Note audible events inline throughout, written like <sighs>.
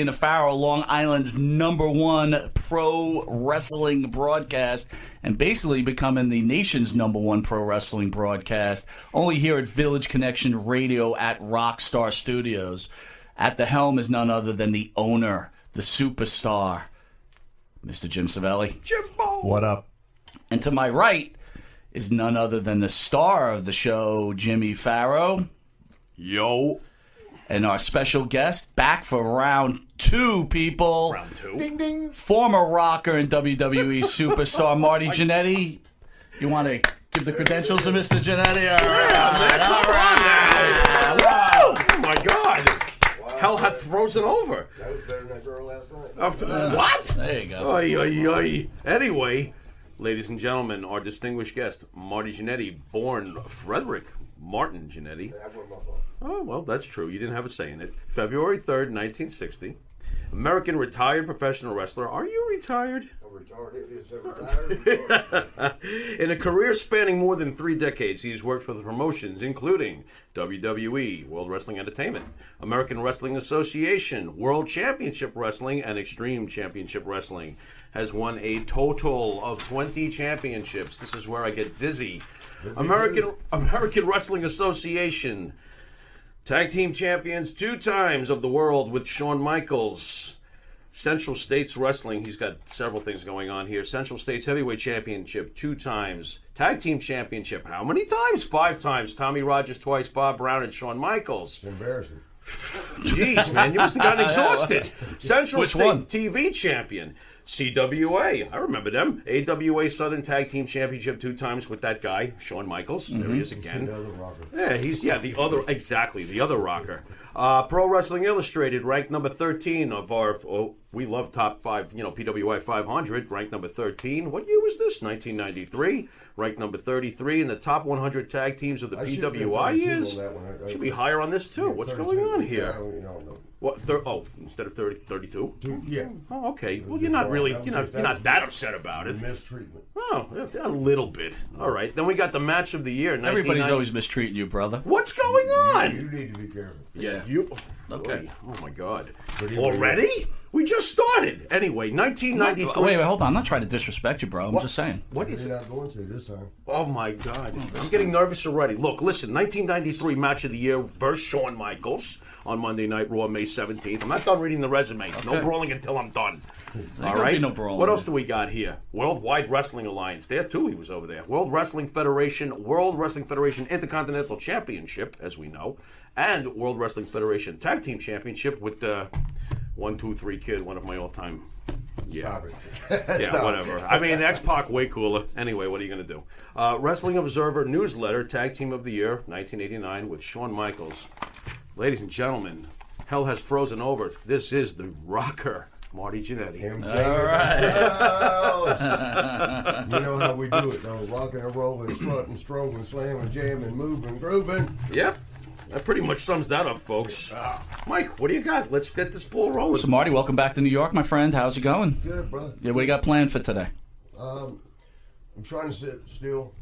In a Farrow, Long Island's number one pro wrestling broadcast, and basically becoming the nation's number one pro wrestling broadcast, only here at Village Connection Radio at Rockstar Studios. At the helm is none other than the owner, the superstar, Mr. Jim Savelli. Jimbo! What up? And to my right is none other than the star of the show, Jimmy Farrow. Yo. And our special guest, back for round two, people. Round two. Ding ding. Former rocker and WWE <laughs> superstar Marty Jannetty. You want to give the credentials of Mr. Jannetty? All right. All right. Wow. Oh my God. Hell hath frozen over. That was better than that girl last night. Uh, what? There you go. Oy, oy, oy. Anyway, ladies and gentlemen, our distinguished guest, Marty Jannetty, born Frederick Martin Jannetty. That wasn't my fault. Oh, well, that's true. You didn't have a say in it. February 3rd, 1960. American retired professional wrestler. Are you retired? I'm retarded. It's a <laughs> retired. In a career spanning more than three decades, he's worked for the promotions including WWE, World Wrestling Entertainment, American Wrestling Association, World Championship Wrestling, and Extreme Championship Wrestling. Has won a total of 20 championships. This is where I get dizzy. American American Wrestling Association. Tag team champions two times of the world with Shawn Michaels. Central States Wrestling, he's got several things going on here. Central States Heavyweight Championship two times. Tag Team Championship, how many times? Five times. Tommy Rogers twice, Bob Brown, and Shawn Michaels. Embarrassing. Jeez, man, you must have gotten <laughs> exhausted. Central Which State one? TV champion. CWA, I remember them. AWA Southern Tag Team Championship two times with that guy, Shawn Michaels. There he is again. The other rocker. Yeah, he's yeah the other exactly the other rocker. Uh, Pro Wrestling Illustrated ranked number thirteen of our. Oh, we love top five. You know PWI 500 ranked number thirteen. What year was this? 1993. Ranked number 33 in the top 100 tag teams of the I PWI 32 years. on that one. I- I- Should be higher on this too. Yeah, What's 32. going on Yeah, here? I don't- you know, no. What? Thir- oh, instead of 30, 32. Two- Yeah. Oh, okay. Well, you're not really, you're not, you're not that upset about it. Mistreatment. Oh, yeah, a little bit. All right. Then we got the match of the year. Everybody's 1990 always mistreating you, brother. What's going on? You need to be careful. Yeah. You oh, Okay. Oh my God! Already? We just started. Anyway, 1993. Wait, wait, hold on. I'm not trying to disrespect you, bro. I'm What? just saying. What is You're it? not going to this time. Oh my God! Oh, I'm getting nervous already. Look, listen. 1993 match of the year versus Shawn Michaels on Monday Night Raw, May 17th. I'm not done reading the resume. No brawling until I'm done. All right. be no brawling. What else do we got here? Worldwide Wrestling Alliance. There too, he was over there. World Wrestling Federation, World Wrestling Federation Intercontinental Championship, as we know, and World Wrestling Federation Tag Team Championship with uh, one, two, three kid, one of my all-time. Yeah. <laughs> Yeah, whatever. I mean, X Pac way cooler. Anyway, what are you going to do? Uh, Wrestling Observer newsletter, Tag Team of the Year, 1989, with Shawn Michaels. Ladies and gentlemen, hell has frozen over. This is the rocker, Marty Jannetty. Him All right. <laughs> you know how we do it, though. Rocking and rolling, strutting, strolling, slamming, jamming, moving, grooving. Yep. That pretty much sums that up, folks. Mike, what do you got? Let's get this ball rolling. So, Marty, welcome back to New York, my friend. How's it going? Good, bro. Yeah, what do you got planned for today? Um, I'm trying to sit still.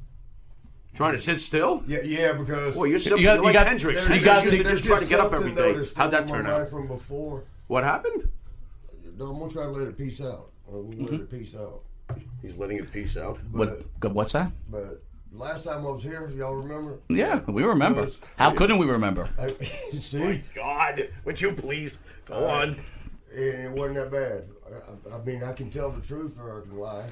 Trying to sit still? Yeah, yeah, because Well, you're simple. got- You are you like got- Hendrix. you Hendrix got used to just try to get up every day. How'd that turn out? From before, What happened? no, I'm gonna try to let it peace out. Uh, we Mm-hmm. let it peace out. He's letting it peace out. What? What's that? But last time I was here, y'all remember? Yeah, we remember. Was- How couldn't we remember? I, <laughs> see, God, would you please go on? and it wasn't that bad. I, I mean, I can tell the truth or I can lie.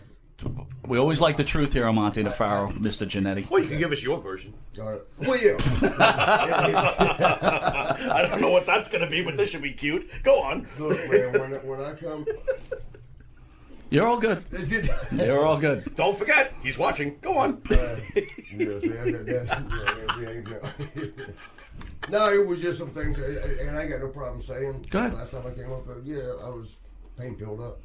We always like the truth here on Monte DeFaro, Mr. Jannetty. Well, you can give us your version. All right. Well, yeah. <laughs> I don't know what that's going to be, but this should be cute. Go on. Look, man, when, I- when I come, You're all good. You're all good. Don't forget, he's watching. Go on. Uh, yeah, no, it was just some things, and I got no problem saying. Go ahead. Last time I came up, yeah, I was pain filled up.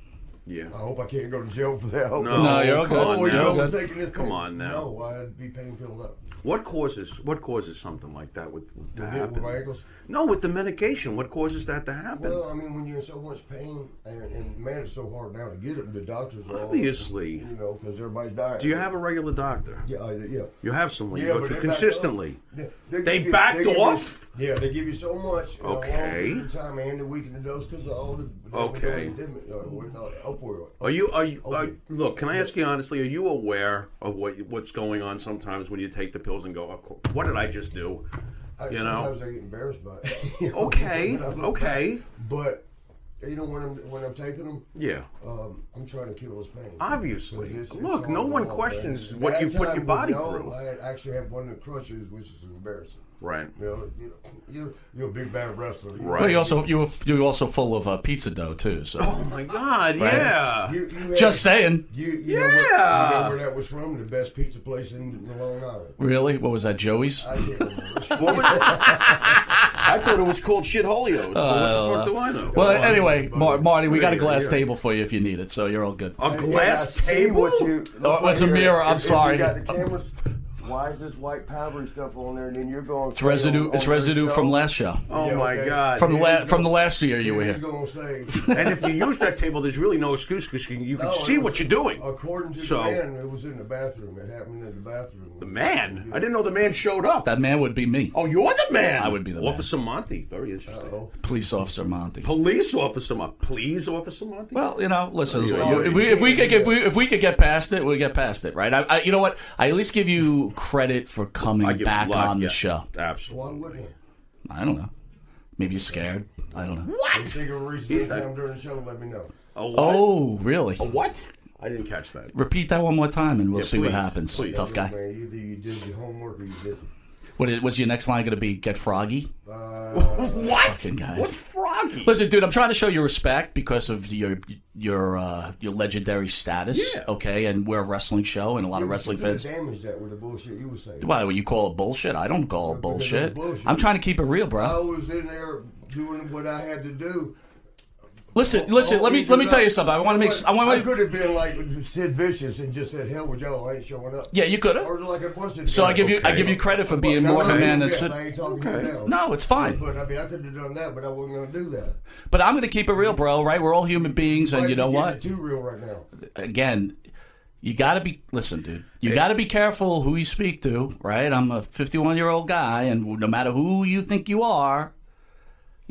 Yeah. I hope I can't go to jail for that. No, No, you're all come on Oh, you now. know, You're I'm good. taking this Come pain. on now. No, I'd be pain filled up. What causes what causes something like that with, to With, with happen? my ankles. No, with the medication. What causes that to happen? Well, I mean, when you're in so much pain, and, and man, it's so hard now to get it. The doctors are all, Obviously. you know, because everybody's dying. Do you have a regular doctor? Yeah, I, yeah. You have someone you go but to they backed consistently. They, They you- backed give you- off? yeah, they give you so much. in a long Okay. period time and they weaken the dose because of all the. Okay. Uh, what, uh, opioid. Are you? Are you? Are, look, can I ask you honestly? Are you aware of what what's going on sometimes when you take the pills and go, "Oh, "What did I just do?" I, You know? sometimes I get embarrassed by it. <laughs> you know, Okay, when I look okay. back. But you know when I'm when I'm taking them, Yeah. um, I'm trying to kill this pain. Obviously, it's- it's Look, no one questions what you put your body through. I actually have one of the crutches, which is embarrassing. Right. You know, you, you're, you're a big bad wrestler. You Right. Well, you also you were you also full of uh, pizza dough too. So Oh my God! Yeah. You, you had- just saying. You, you know, where, you Yeah. know where that was from? The best pizza place in, in Long Island. Really, what was that, Joey's? I can't remember. <laughs> What was it? I thought it was called shit holios. what the fuck do I know? Well, anyway, Mar- Marty, we got a glass yeah. table for you if you need it, so you're all good. a glass I see table. What you, Oh, it's a right here. mirror, I'm If- if sorry. You got the cameras. Why is this white powdery stuff on there? And then you're going. It's residue. It's residue from last show, oh Yeah, my okay. God! from the Yeah, la- from the last year you were here. going say. <laughs> and if you use that table, there's really no excuse because you, you can No, see was- what you're doing. According to So- the man, it was in the bathroom. It happened in the bathroom. The man? I didn't know the man showed up. That man would be me, Oh, you're the man. I would be the man. Officer Monty. Very interesting. Oh, police officer Monty. Police officer Monty. Please, Officer Monty. Well, you know, listen. You you- if we if we could if we if we could get past it, we get past it, right? I, I you know what? I at least give you credit for coming back a lot, on the show. Absolutely. why wouldn't he? I don't know. Maybe you're scared. I don't know. What? you think of a reason He's next during the show, let me know. Oh, really? A what? I didn't catch that. Repeat that one more time, and we'll Yeah, see what happens. please. Tough guy. Man, either you did your homework or you didn't. What is, was your next line going to be? Get froggy? Uh, <laughs> What? Guys. What's froggy? Listen, dude, I'm trying to show you respect because of your your uh, your legendary status. Yeah. Okay, and we're a wrestling show, and a lot you of wrestling fans. damage that with the bullshit you were saying. Why would you call it bullshit? I don't call it Because it was bullshit. bullshit. I'm trying to keep it real, bro. I was in there doing what I had to do. Listen, oh, listen. Let me oh, let me tell you something. I want to make. I want I could have been like Sid Vicious and just said, "Hell with y'all, I ain't showing up." Yeah, you could have. Or like a bunch of So I guys. give you I give you credit for being No, more of a man than yeah, Sid. I ain't talking Okay. No, it's fine. But I mean, I could have done that, but I wasn't going to do that. But I'm going to keep it real, bro. Right? We're all human beings, and you know you getting what? it Too real right now. again, you got to be listen, dude. You got to be careful who you speak to, right? I'm a 51 year old guy, and no matter who you think you are,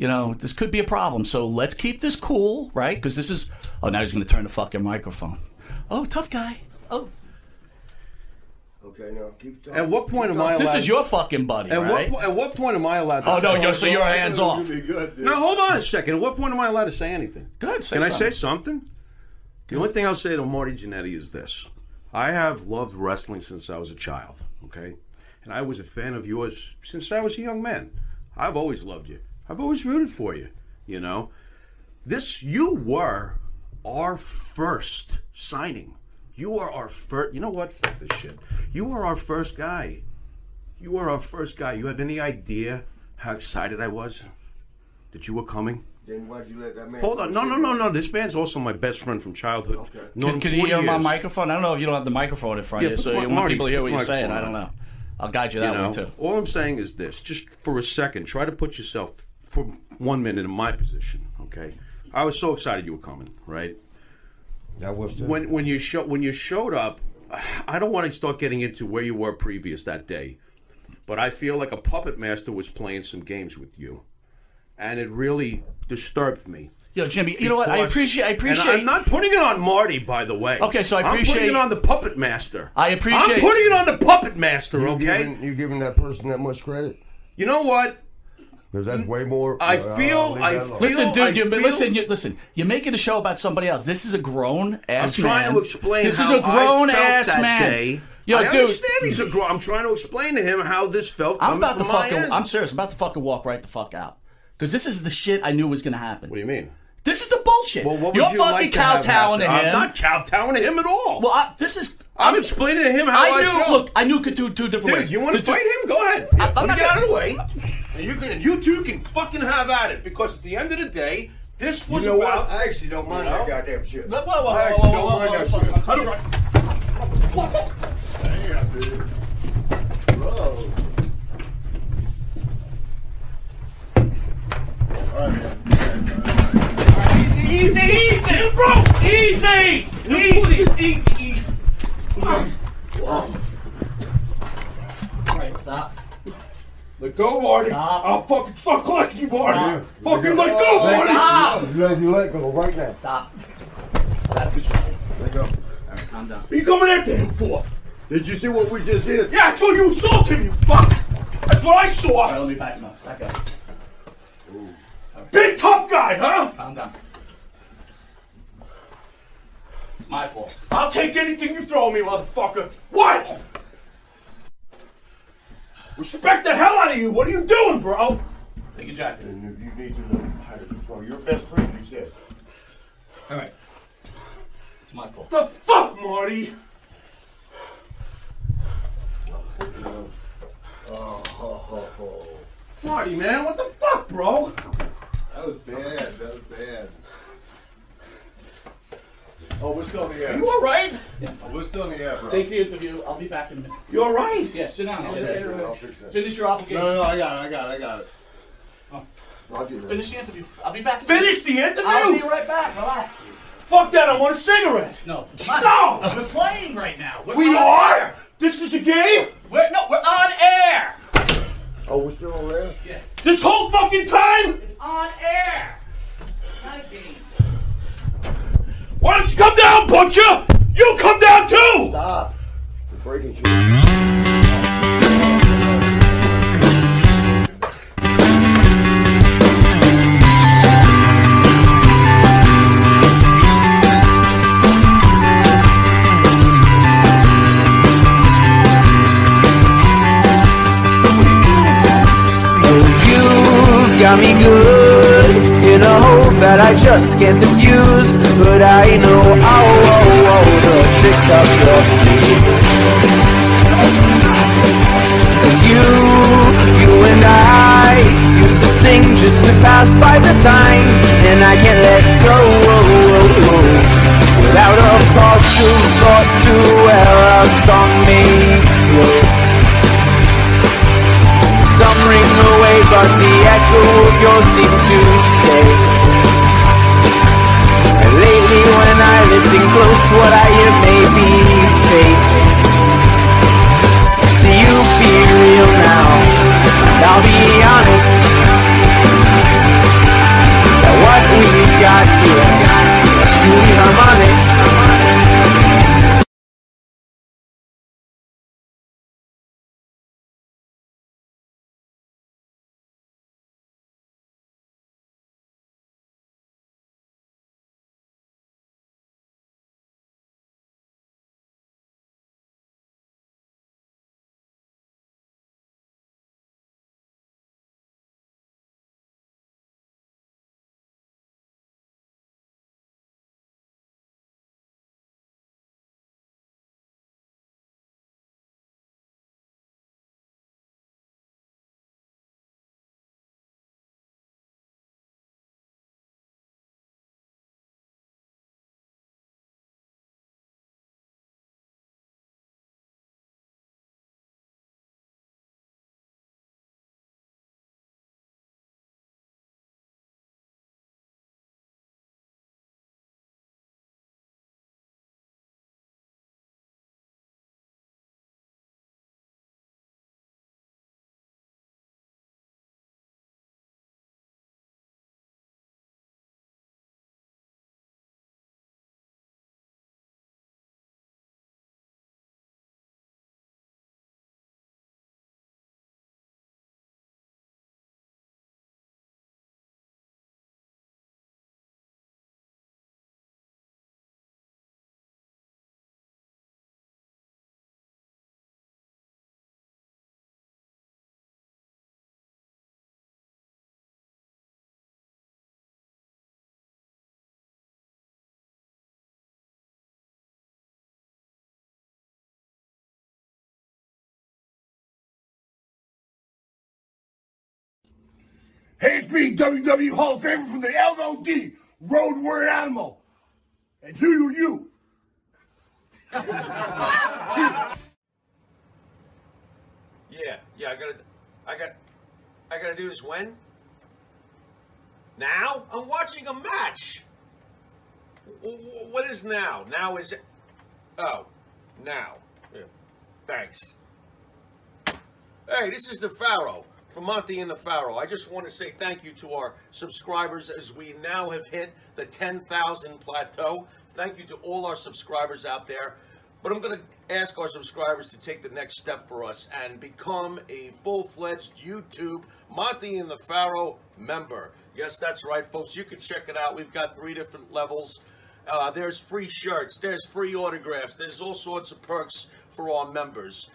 you know this could be a problem. So let's keep this cool, right? Because this is oh now he's going to turn the fucking microphone. Oh, tough guy. Oh, Okay, now keep talking. At what point am I allowed? this is your fucking buddy, At right? what po- at what point am I allowed? to oh no, say- you're, so you're hands off. Now hold on a second. At what point am I allowed to say anything? Good. Say Can I say something. something? The only thing I'll say to Marty Jannetty is this: I have loved wrestling since I was a child. Okay, and I was a fan of yours since I was a young man. I've always loved you. I've always rooted for you. You know, this you were our first signing. You are our first. You know what? Fuck this shit. You were our first guy. You were our first guy. You have any idea how excited I was that you were coming? Then why'd you let that man? Hold on. No, no, no, no. This man's also my best friend from childhood. Okay. Known Can, can you 40 hear my years. microphone? I don't know if you don't have the microphone in front Yeah, of you, put so my- you want Marty, people to hear what you're saying. I don't know. I'll guide you You that know, way too. all I'm saying is this: just for a second, try to put yourself for one minute in my position. Okay, I was so excited you were coming. Right? That was too. when when you show when you showed up, I don't want to start getting into where you were previous that day, but I feel like a puppet master was playing some games with you, and it really disturbed me. Yo, Jimmy, you know what? I Because- appreciate. I and appreciate. I'm not putting it on Marty, by the way. Okay, so I I'm putting appreciate- it on the puppet master. I appreciate- I'm putting it on the puppet master. you Okay. giving, you giving that person that much credit? you know what? Because that's way more. I uh, feel- I'll leave I that alone. feel- Listen, I dude. You, feel- listen. You, listen. You're making a show about somebody else. This is a grown ass I'm trying man. to explain. This how is a grown I felt ass man. Day. Yo, I dude, understand he's a grown. I'm trying to explain to him how this felt. I'm about to from my fucking. I'm serious. I'm about to fucking walk right the fuck out. Because this is the shit I knew was gonna happen. What do you mean? This is the bullshit. Well, what You're you fucking like to have kowtowing to happen? him. I'm not kowtowing to him at all. well, I, this is. I'm explaining to him how I, I knew. felt. Look, I knew two two different Dude, ways. you want to The two- fight him? Go ahead. I- I'm Let me not get out of the way. And you can, you two can fucking have at it because at the end of the day, this You was know about. what? I actually don't mind You know? that goddamn shit. Whoa, whoa, whoa, I whoa, actually whoa, don't whoa, mind whoa, that whoa, shit. Damn, dude. Bro. Easy, easy, bro. Easy, easy, easy, easy. All right, stop. Let go, Marty. Stop. I'll fucking fuck like you, Marty. Stop. Fucking let go, Let- Marty. Stop. Let you let go right now. Stop. Stop. Control. Let go. All right, calm down. What are you coming after him for? Did you see what we just did? Yeah, I saw you assault him, you fuck. That's what I All right, saw. let me back him up. Back up. Big tough guy, huh? Calm down. It's my fault. I'll take anything you throw me, motherfucker. What? Respect the hell out of you. What are you doing, bro? Take your jacket. And if you need to know how to control your best friend, you said. All right. It's my fault. The fuck, Marty? Oh, Marty, man, what the fuck, bro? That was bad. That was bad. Oh, we're still in the air. You alright? Oh, we're still in the air, bro. Take the interview. I'll be back in a minute. You alright? Yeah, sit down. Okay, sure, I'll fix that. Finish your application. No, no, no, I got it, I got it, I got it. Oh. I'll do that. Finish the interview. I'll be back. Finish the interview? I'll be right back. Relax. Fuck that, I want a cigarette. No. No! <laughs> We're playing right now. We're We are? air. This is a game? We're no. We're on air. Oh, we're still on air. Yeah. This whole fucking time? It's on air. Not a game. Why don't you come down, Butcher? You come down too! Stop. You're breaking shit. You've got me good in a hope that I just can't diffuse. But I know, oh, oh, oh, the tricks up your sleeve. Cause you, you and I used to sing just to pass by the time. And I can't let go without a call to thought to where a song Hey, it's me, WWE Hall of Famer from the LOD, Road Warrior Animal. And who are you? <laughs> Yeah, yeah, I gotta, I got, I gotta do this when? Now? I'm watching a match. What is now? Now is it? Oh, now. Yeah. Thanks. Hey, this is the Pharaoh from Monty and the Pharaoh. I just want to say thank you to our subscribers as we now have hit the 10,000 plateau. Thank you to all our subscribers out there. But I'm going to ask our subscribers to take the next step for us and become a full fledged YouTube Monty and the Pharaoh member. Yes, that's right, folks. You can check it out. We've got three different levels. Uh, there's free shirts, there's free autographs, there's all sorts of perks for our members.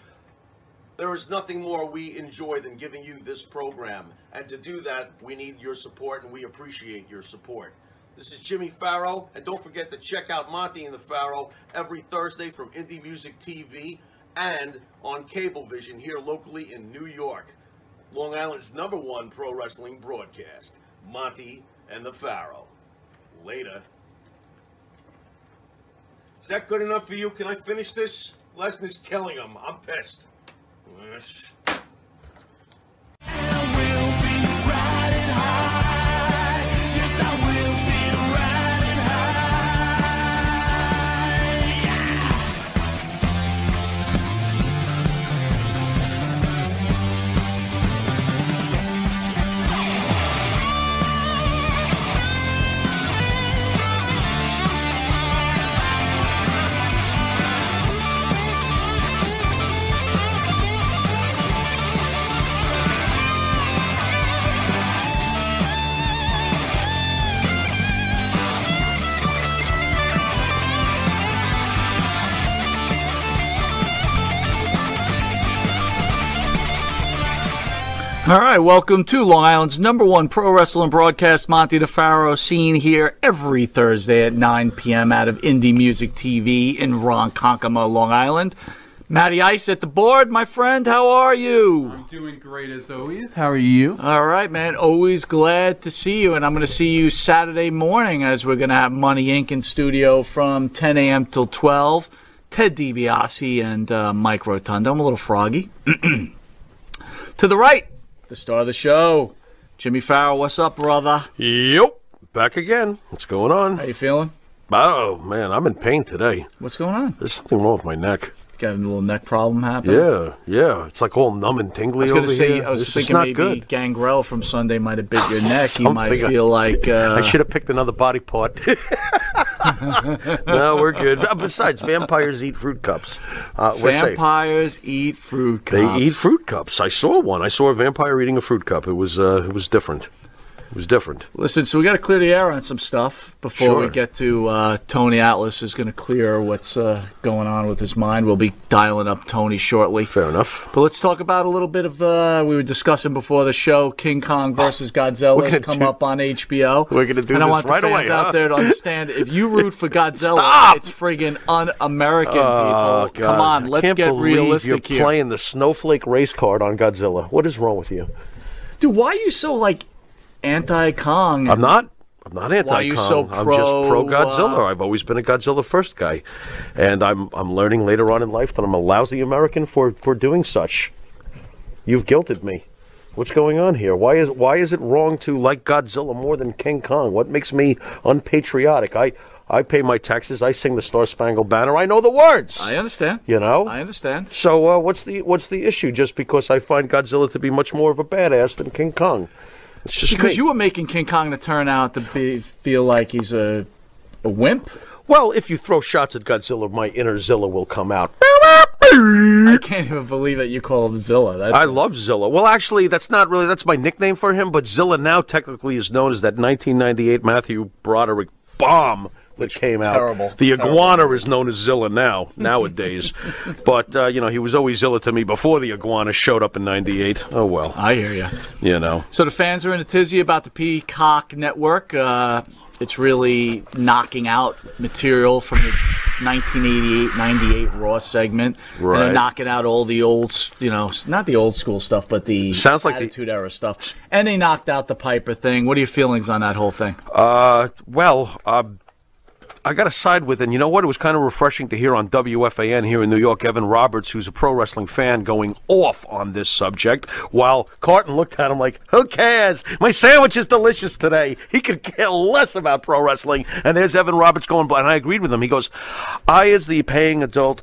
There is nothing more we enjoy than giving you this program. And to do that, we need your support and we appreciate your support. This is Jimmy Farrow, and don't forget to check out Monty and the Farrow every Thursday from Indie Music TV and on Cablevision here locally in New York. Long Island's number one pro wrestling broadcast, Monty and the Pharaoh. Later. Is that good enough for you? Can I finish this? Lesnar's killing him. I'm pissed. Right. All right, welcome to Long Island's number one pro wrestling broadcast, Monty DeFaro, seen here every Thursday at 9 p.m. out of Indie Music TV in Ronkonkoma, Long Island. Matty Ice at the board, my friend. How are you? I'm doing great as always. How are you? All right, man. Always glad to see you, and I'm going to see you Saturday morning as we're going to have Money Inc. in studio from 10 a.m. till 12. Ted DiBiase and uh, Mike Rotundo. I'm a little froggy. <clears throat> to the right, the star of the show, Jimmy Farrell. What's up, brother? Yep, back again. What's going on? How you feeling? Oh man, I'm in pain today. What's going on? There's something wrong with my neck. Got a little neck problem happening. Yeah, yeah. It's like all numb and tingly I was going over to say, here. I was This thinking maybe good. gangrel from Sunday might have bit your <laughs> neck. You might feel like uh, I should have picked another body part. <laughs> no, we're good. Uh, Besides, vampires eat fruit cups. Uh, vampires eat fruit cups. They eat fruit cups. I saw one. I saw a vampire eating a fruit cup. It was uh, it was different. It was different. Listen, so we got to clear the air on some stuff before we get to uh, Tony Atlas is going to clear what's uh, going on with his mind. We'll be dialing up Tony shortly. Fair enough. But let's talk about a little bit of uh, we were discussing before the show King Kong versus Godzilla has come do- up on HBO. We're gonna do and I want right the fans away, out there to understand if you root for Godzilla, <laughs> it's friggin' un-American Oh, people. Come on, let's get realistic you're here. playing the snowflake race card on Godzilla. What is wrong with you? Dude, why are you so like anti-Kong? I'm not. I'm not anti Why are you so I'm just pro, pro Godzilla. uh, I've always been a Godzilla first guy, and I'm I'm learning later on in life that I'm a lousy American for for doing such. You've guilted me. What's going on here? Why is why is it wrong to like Godzilla more than King Kong? What makes me unpatriotic? I I pay my taxes. I sing the Star Spangled Banner. I know the words. I understand. You know. I understand. So uh, what's the what's the issue? Just because I find Godzilla to be much more of a badass than King Kong? It's just because me. you were making King Kong to turn out to be feel like he's a a wimp. Well, if you throw shots at Godzilla, my inner Zilla will come out. I can't even believe that you call him Zilla. That's I love Zilla. Well, actually, that's not really that's my nickname for him, but Zilla now technically is known as that 1998 Matthew Broderick bomb that came out. terrible, The terrible. iguana is known as Zilla now <laughs> nowadays, but uh, you know he was always Zilla to me before the iguana showed up in '98. Oh well, I hear you. you know. So the fans are in a tizzy about the Peacock network. Uh, It's really knocking out material from the 1988-98 Raw segment, and they're knocking out all the old, you know, not the old school stuff, but the Sounds like the- Attitude Era stuff. And they knocked out the Piper thing. What are your feelings on that whole thing? Uh, well, uh, I got to side with, and you know what? It was kind of refreshing to hear on WFAN here in New York, Evan Roberts, who's a pro wrestling fan, going off on this subject, while Carton looked at him like, "Who cares? My sandwich is delicious today. He could care less about pro wrestling." And there's Evan Roberts going, and I agreed with him. He goes, "I, as the paying adult."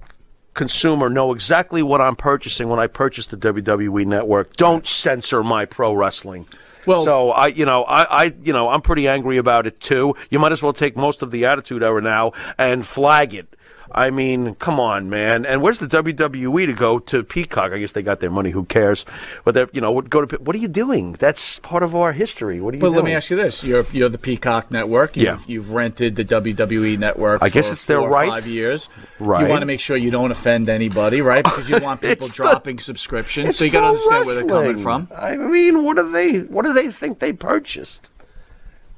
Consumer know exactly what I'm purchasing when I purchase the WWE network. Don't censor my pro wrestling. Well, so I, you know, I, I, you know, I'm pretty angry about it too. You might as well take most of the Attitude Era now and flag it. I mean, come on, man. And where's the WWE to go to Peacock? I guess they got their money. Who cares? But they're, you know, go to. What are you doing? That's part of our history. What are you But doing? let me ask you this: You're you're the Peacock Network. You've, Yeah. You've rented the WWE Network. I guess for it's their right. Five years. Right. You want to make sure you don't offend anybody, right? <laughs> Because you want people It's the- dropping subscriptions. So you got to understand where they're coming from. I mean, what do they? What do they think they purchased?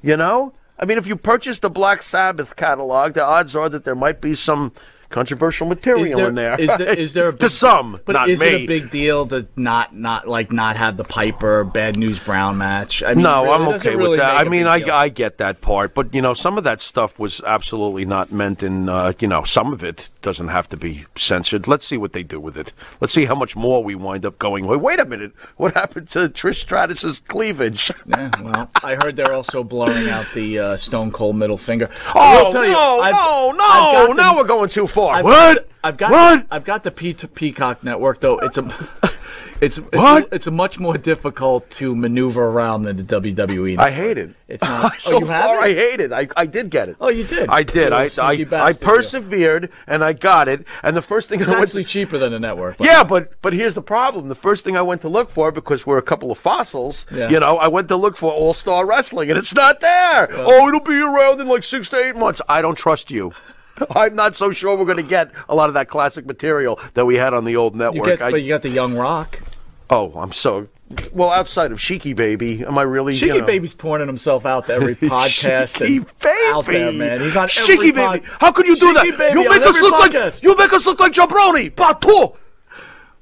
You know, I mean, if you purchased the Black Sabbath catalog, the odds are that there might be some controversial material Is there, in there. is there, is there a <laughs> to some, but not is me. it a big deal to not not like not have the Piper Bad News Brown match? I mean, no, really, I'm okay really with that. I mean, I, deal. I get that part, but you know, some of that stuff was absolutely not meant in. Uh, you know, some of it doesn't have to be censored. Let's see what they do with it. Let's see how much more we wind up going. Wait, wait a minute, what happened to Trish Stratus's cleavage? <laughs> Yeah, well, I heard they're also blowing out the uh, Stone Cold middle finger. Oh tell you, no, I've- no, I've no! the- Now we're going too far. I've what? Got, I've got What? I've got the P- Peacock network though. It's a <laughs> it's it's, What? it's a much more difficult to maneuver around than the WWE. I network. hate it. It's not. <laughs> Oh, so oh, you have far, I it? hate it. I, I did get it. Oh, you did. I did. I I, I bastard, you. persevered and I got it. And the first thing It's I went actually cheaper than the network. but- Yeah, but but here's the problem. The first thing I went to look for, because we're a couple of fossils, Yeah. you know, I went to look for All Star Wrestling, and it's not there. oh, it'll be around in like six to eight months. I don't trust you. <laughs> I'm not so sure we're going to get a lot of that classic material that we had on the old You network. get, I- but you got the Young Rock. oh, I'm so well outside of Sheiky Baby. Am I really? Sheiky you know, Baby's pointing himself out to every <laughs> podcast Sheiky and out there, man. He's on Sheiky every Baby. pod- How could you do Sheiky that? Baby you make us look like you make us look like jabroni. Bato.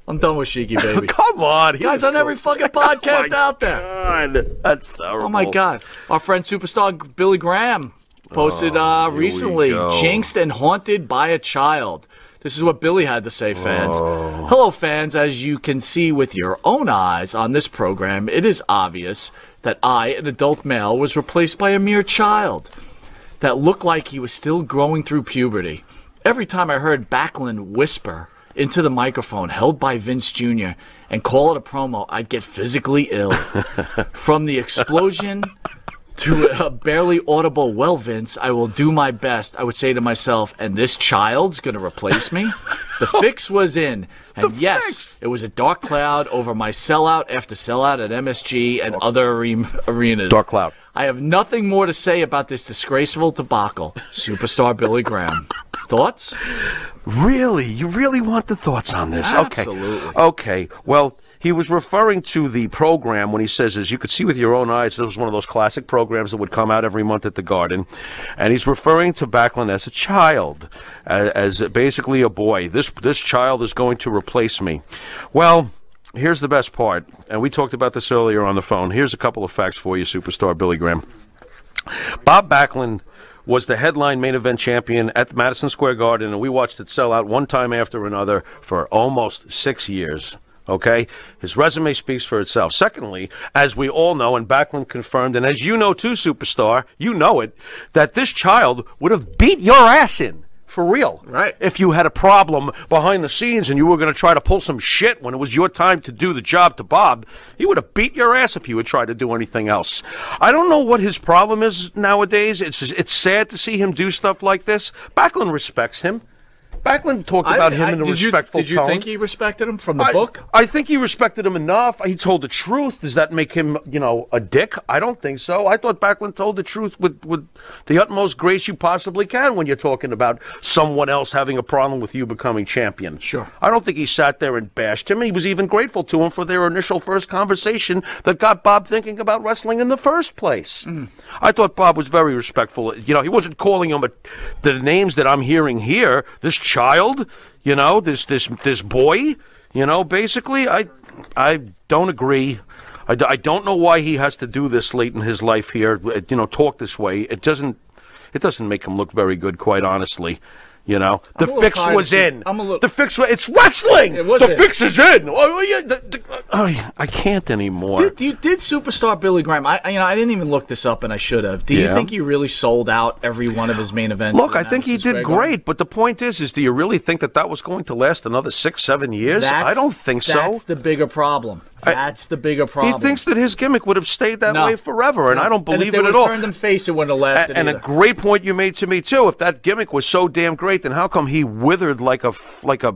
I'm done with Sheiky Baby. <laughs> Come on, Guys he's on every fucking oh podcast my out there. God, that's terrible. Oh my God! Our friend superstar Billy Graham posted uh, recently, jinxed and haunted by a child. This is what Billy had to say, fans. Oh. Hello, fans. As you can see with your own eyes on this program, it is obvious that I, an adult male, was replaced by a mere child that looked like he was still growing through puberty. Every time I heard Backlund whisper into the microphone held by Vince Jr. and call it a promo, I'd get physically ill. <laughs> From the explosion to a barely audible, well, Vince, I will do my best. I would say to myself, and this child's going to replace me? The <laughs> fix was in. And yes, it was a dark cloud over my sellout after sellout at MSG and other are- arenas. Dark cloud. I have nothing more to say about this disgraceful debacle. Superstar Billy Graham. Thoughts? Really? You really want the thoughts on this? Absolutely. Okay. Okay. Well, he was referring to the program when he says, as you could see with your own eyes, this was one of those classic programs that would come out every month at the Garden. And he's referring to Backlund as a child, as, as basically a boy. This, this child is going to replace me. Well, here's the best part. And we talked about this earlier on the phone. Here's a couple of facts for you, superstar Billy Graham. Bob Backlund was the headline main event champion at Madison Square Garden, and we watched it sell out one time after another for almost six years. Okay? His resume speaks for itself. Secondly, as we all know, and Backlund confirmed, and as you know too, superstar, you know it, that this child would have beat your ass in. For real. Right. If you had a problem behind the scenes and you were going to try to pull some shit when it was your time to do the job to Bob, he would have beat your ass if you would try to do anything else. I don't know what his problem is nowadays. It's it's sad to see him do stuff like this. Backlund respects him. Backlund talked I- about him I- in a you- respectful Did you tone. think he respected him from the I, book? I think he respected him enough. He told the truth. Does that make him, you know, a dick? I don't think so. I thought Backlund told the truth with, with the utmost grace you possibly can when you're talking about someone else having a problem with you becoming champion. Sure. I don't think he sat there and bashed him. He was even grateful to him for their initial first conversation that got Bob thinking about wrestling in the first place. Mm. I thought Bob was very respectful. You know, he wasn't calling him a, the names that I'm hearing here. This child, you know, this this this boy, you know, basically, I I don't agree. I, I don't know why he has to do this late in his life here. uh, You know, talk this way. It doesn't it doesn't make him look very good, quite honestly. You know, the I'm a little fix was of in. I'm a little- The fix was. It's wrestling. It was the in. fix is in. Oh, oh, yeah, the, the, oh, yeah, I can't anymore. Did you did superstar Billy Graham? I you know I didn't even look this up, and I should have. Do you think he really sold out every one of his main events? Look, I think he did great, but the point is, is do you really think that that was going to last another six, seven years? That's, I don't think so. That's the bigger problem. That's the bigger problem. He thinks that his gimmick would have stayed that No. way forever, and No. I don't believe it at all. turned him face, it wouldn't have lasted. and a great point you made to me too. If that gimmick was so damn great, then how come he withered like a like a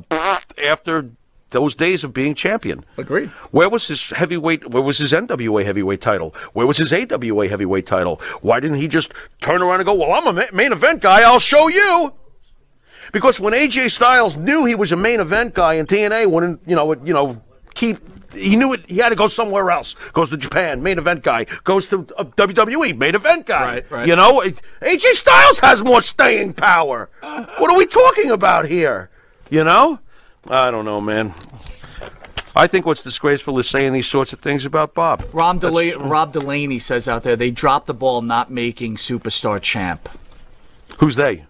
after those days of being champion? Agreed. Where was his heavyweight? Where was his NWA heavyweight title? Where was his AWA heavyweight title? Why didn't he just turn around and go, "Well, I'm a ma- main event guy. I'll show you." Because when AJ Styles knew he was a main event guy in TNA, when you know, you know, keep he knew it. He had to go somewhere else. Goes to Japan, main event guy. Goes to uh, WWE, main event guy. Right, right. You know, it- AJ Styles has more staying power. <laughs> What are we talking about here? You know, I don't know, man. I think what's disgraceful is saying these sorts of things about Bob. Rob, Dela- Rob Delaney says out there they dropped the ball not making superstar champ. Who's they?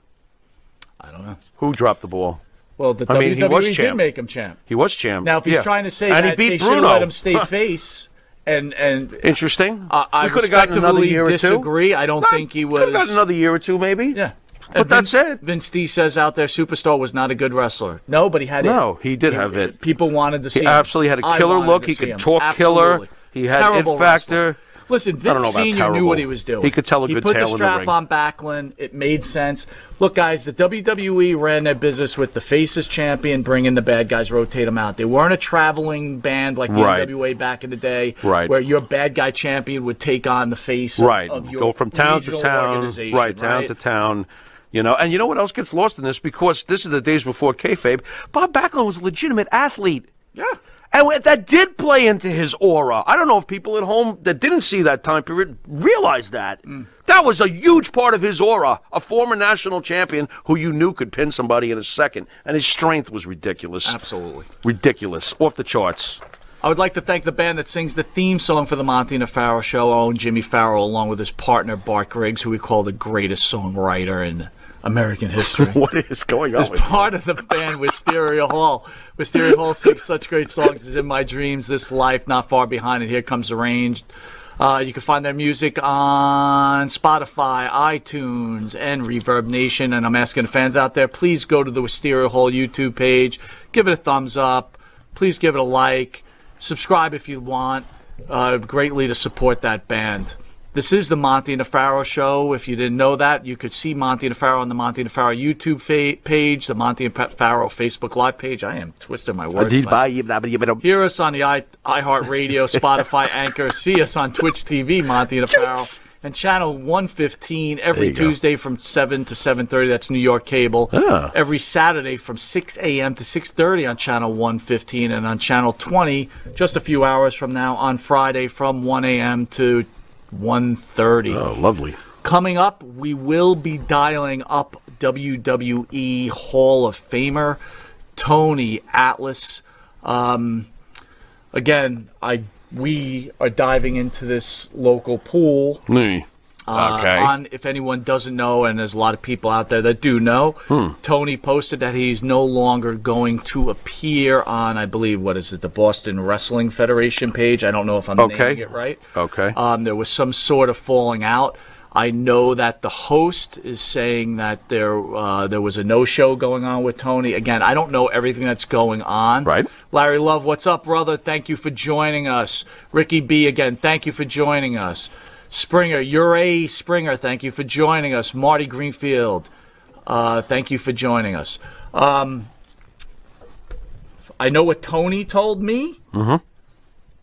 I don't know. Who dropped the ball? Well, the I mean, he WWE did champ. make him champ. He was champ. Now, if he's Yeah. trying to say and that he beat they should let him stay face, and and Interesting. uh, I could have gotten another year or two. disagree. I don't Not- think he Could was. have another year or two, maybe. Yeah. But that's it. Vince D says out there, superstar was not a good wrestler. No, but he had it. No, he did have it. People wanted to see. He him. absolutely had a killer look. He could him. talk killer. He had Terrible it factor. wrestler. Listen, Vince Senior knew what he was doing. He could tell a he good put tale the in the strap ring. on Backlund. It made sense. Look, guys, the WWE ran their business with the faces champion, bring in the bad guys, rotate them out. They weren't a traveling band like the Right. NWA back in the day, Right. where your bad guy champion would take on the face Right. of, of your Go from town to town. organization, Right, town to town. You know, and you know what else gets lost in this? Because this is the days before kayfabe. Bob Backlund was a legitimate athlete. Yeah. And that did play into his aura. I don't know if people at home that didn't see that time period realize that. Mm. That was a huge part of his aura. A former national champion who you knew could pin somebody in a second. And his strength was ridiculous. Absolutely. Ridiculous. Off the charts. I would like to thank the band that sings the theme song for the Monty and the Farrell Show, our own Jimmy Farrell, along with his partner Bart Griggs, who we call the greatest songwriter in American <laughs> history. what is going on? As with you? part of the band Wisteria Hall. Wisteria Hall sings such great songs as In My Dreams, This Life, Not Far Behind, and Here Comes the Range. Uh, you can find their music on Spotify, iTunes, and Reverb Nation. And I'm asking the fans out there, please go to the Wisteria Hall YouTube page, give it a thumbs up, please give it a like, subscribe if you want. Uh, greatly to support that band. This is the Monty and the Pharaoh show. If you didn't know that, you could see Monty and the Pharaoh on the Monty and the Pharaoh YouTube fa- page, the Monty and Pharaoh Facebook Live page. I am twisting my words. tonight. Hear us on the i iHeartRadio, <laughs> Spotify, Anchor. See us on Twitch TV, Monty and the Pharaoh, and channel 115 every you go. Tuesday from 7 to 7:30. That's New York cable. Ah. Every Saturday from 6 a.m. to 6:30 on channel 115, and on channel 20 just a few hours from now on Friday from 1 a.m. to 1:30. Oh, lovely. Coming up, we will be dialing up WWE Hall of Famer Tony Atlas. Um, again, I we are diving into this local pool. Me. Uh, Okay. On, if anyone doesn't know, and there's a lot of people out there that do know, Hmm. Tony posted that he's no longer going to appear on, I believe, what is it, the Boston Wrestling Federation page. I don't know if I'm Okay. naming it right. Okay. Um, there was some sort of falling out. I know that the host is saying that there uh, there was a no show going on with Tony. Again, I don't know everything that's going on. Right. Larry Love, what's up, brother? Thank you for joining us. Ricky B, again, thank you for joining us. Springer, you're a Springer. Thank you for joining us. Marty Greenfield, uh, thank you for joining us. Um, I know what Tony told me, Mm-hmm.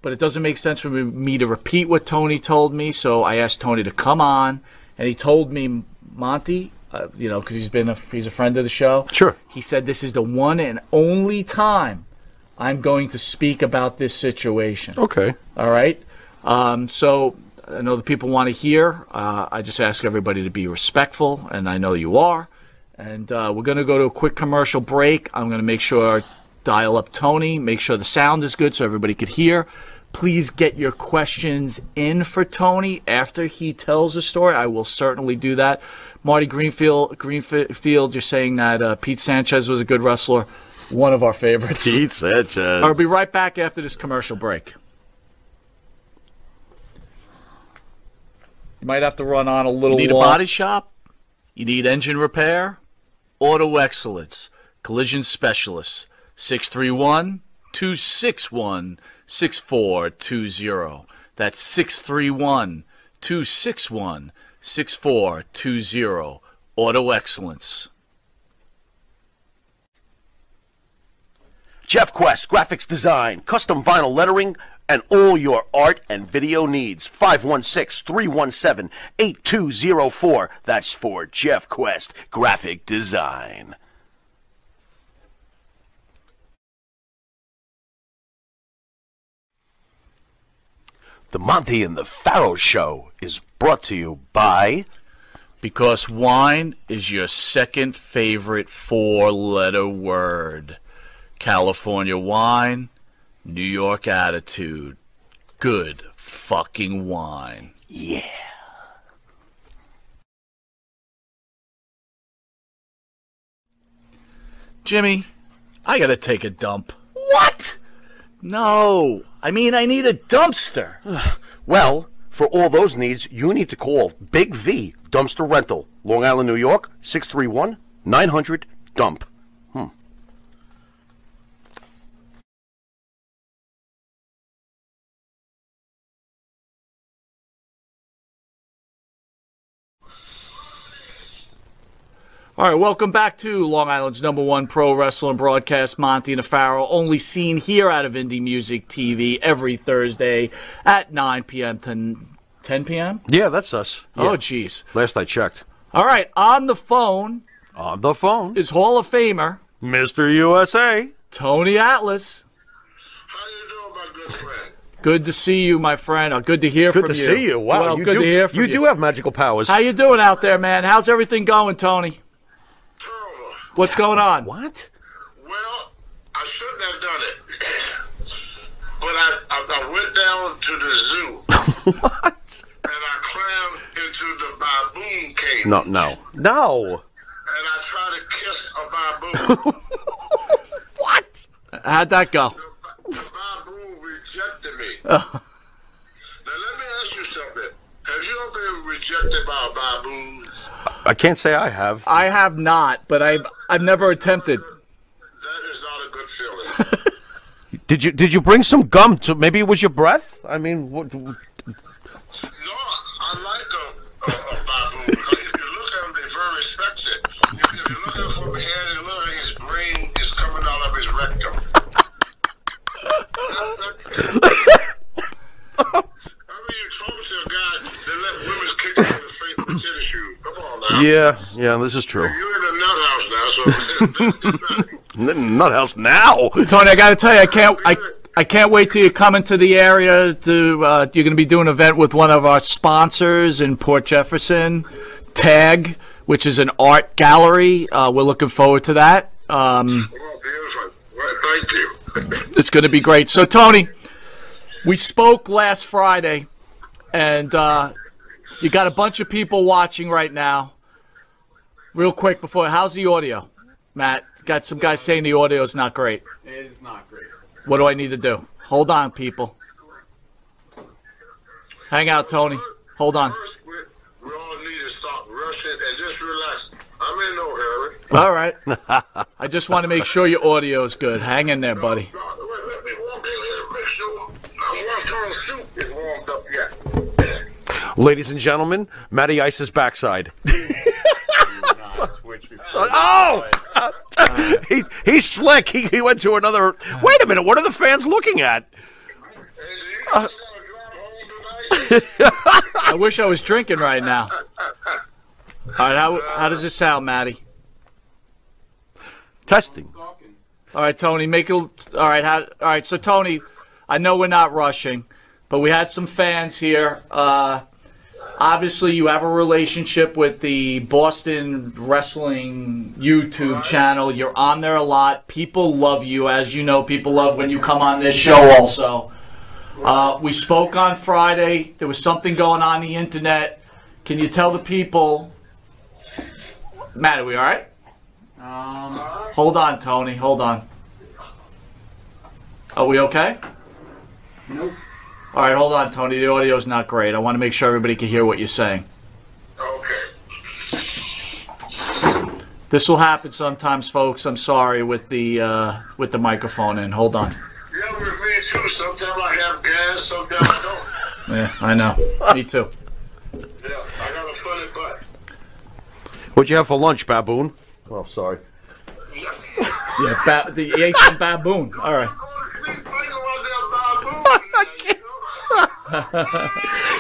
but it doesn't make sense for me- me to repeat what Tony told me. So I asked Tony to come on, and he told me, Monty, uh, you know, because he's been a, he's a friend of the show. Sure. He said this is the one and only time I'm going to speak about this situation. Okay. All right. Um, so I know the people want to hear. Uh, I just ask everybody to be respectful, and I know you are. And uh, we're going to go to a quick commercial break. I'm going to make sure dial up Tony, make sure the sound is good so everybody could hear. Please get your questions in for Tony after he tells the story. I will certainly do that. Marty Greenfield, Greenfield, you're saying that uh, Pete Sanchez was a good wrestler, one of our favorites. Pete Sanchez. I'll be right back after this commercial break. You might have to run on a little. You need a body shop? You need engine repair? Auto Excellence, Collision Specialists, 631 261 6420. That's 631 261 6420. Auto Excellence. Jeff Quest, graphics design, custom vinyl lettering, and all your art and video needs. 516 317 8204. That's for Jeff Quest, graphic design. The Monty and the Farrell Show is brought to you by. Because wine is your second favorite four letter word. California wine, New York attitude. Good fucking wine. Yeah. Jimmy, I gotta take a dump. What? No, I mean I need a dumpster. <sighs> Well, for all those needs, you need to call Big V Dumpster Rental, Long Island, New York, 631 900 Dump. All right, welcome back to Long Island's number one pro wrestling broadcast, Monty and Farrell, only seen here out of Indie Music TV every Thursday at 9 p.m. to 10 p.m. Yeah, that's us. Oh, jeez. Last I checked. All right, on the phone On the phone is Hall of Famer Mr. USA. Tony Atlas. How you doing, my good friend? Good to see you, my friend. Uh, good to hear Good from to you. Good to see you. Wow, Well, you good do, to hear from you. you do have magical powers. How you doing out there, man? How's everything going, Tony? What's going on? What? Well, I shouldn't have done it. <coughs> But I, I, I went down to the zoo. <laughs> what? And I climbed into the baboon cage. No, no, no. And I tried to kiss a baboon. <laughs> What? How'd that go? the baboon rejected me. Oh. <laughs> Now let me ask you something. Have you ever been rejected by a baboon? I can't say I have. I have not, but I've I've never attempted. That is not a good feeling. <laughs> Did you did you bring some gum to? Maybe it was your breath. I mean, what? No I like a, a, a baboon. If you look at him, they're very respected. If, if you look at him from behind, you look like his brain is coming out of his rectum. <laughs> <laughs> I mean, you talk to a guy that let women kick him in the face with tennis shoes. Come on now. Yeah, yeah, this is true. You're in a nut house now, so <laughs> Nut house now. Tony, I got to tell you, I can't I. I can't wait till you come into the area. To uh, you're going to be doing an event with one of our sponsors in Port Jefferson, Tag, which is an art gallery. Uh, we're looking forward to that. Um, Right, thank you. it's going to be great. So, Tony, we spoke last Friday, and uh, you got a bunch of people watching right now. Real quick before, how's the audio, Matt? Got some guys saying the audio is not great. It is not great. What do I need to do? Hold on, people. Hang out, Tony. Hold on. We all need to stop rushing and just relax. I'm in no hurry. All right. <laughs> I just want to make sure your audio is good. Hang in there, buddy. Ladies and gentlemen, Matty Ice's backside. <laughs> oh! <laughs> he, he's slick. He, he went to another. Wait a minute. What are the fans looking at? Uh, <laughs> I wish I was drinking right now. All right, how how does this sound, Matty? Testing. All right, Tony, make it. All right, how, all right. So, Tony, I know we're not rushing, but we had some fans here. Uh, obviously, you have a relationship with the Boston Wrestling YouTube channel. You're on there a lot. People love you, as you know. People love when you come on this show. Also, uh, we spoke on Friday. There was something going on the internet. Can you tell the people? Matt, are we all right? Um, Hold on, Tony. Hold on. Are we okay? Nope. All right, hold on, Tony. The audio's not great. I want to make sure everybody can hear what you're saying. Okay. This will happen sometimes, folks. I'm sorry with the uh, with the microphone in. Hold on. Yeah, with me too. Sometimes I have gas, sometimes I don't. Yeah, I know. Me too. Yeah, I got a funny butt. What'd you have for lunch, baboon? Oh, sorry. Yeah, ba- the you ate some baboon. All right. <laughs>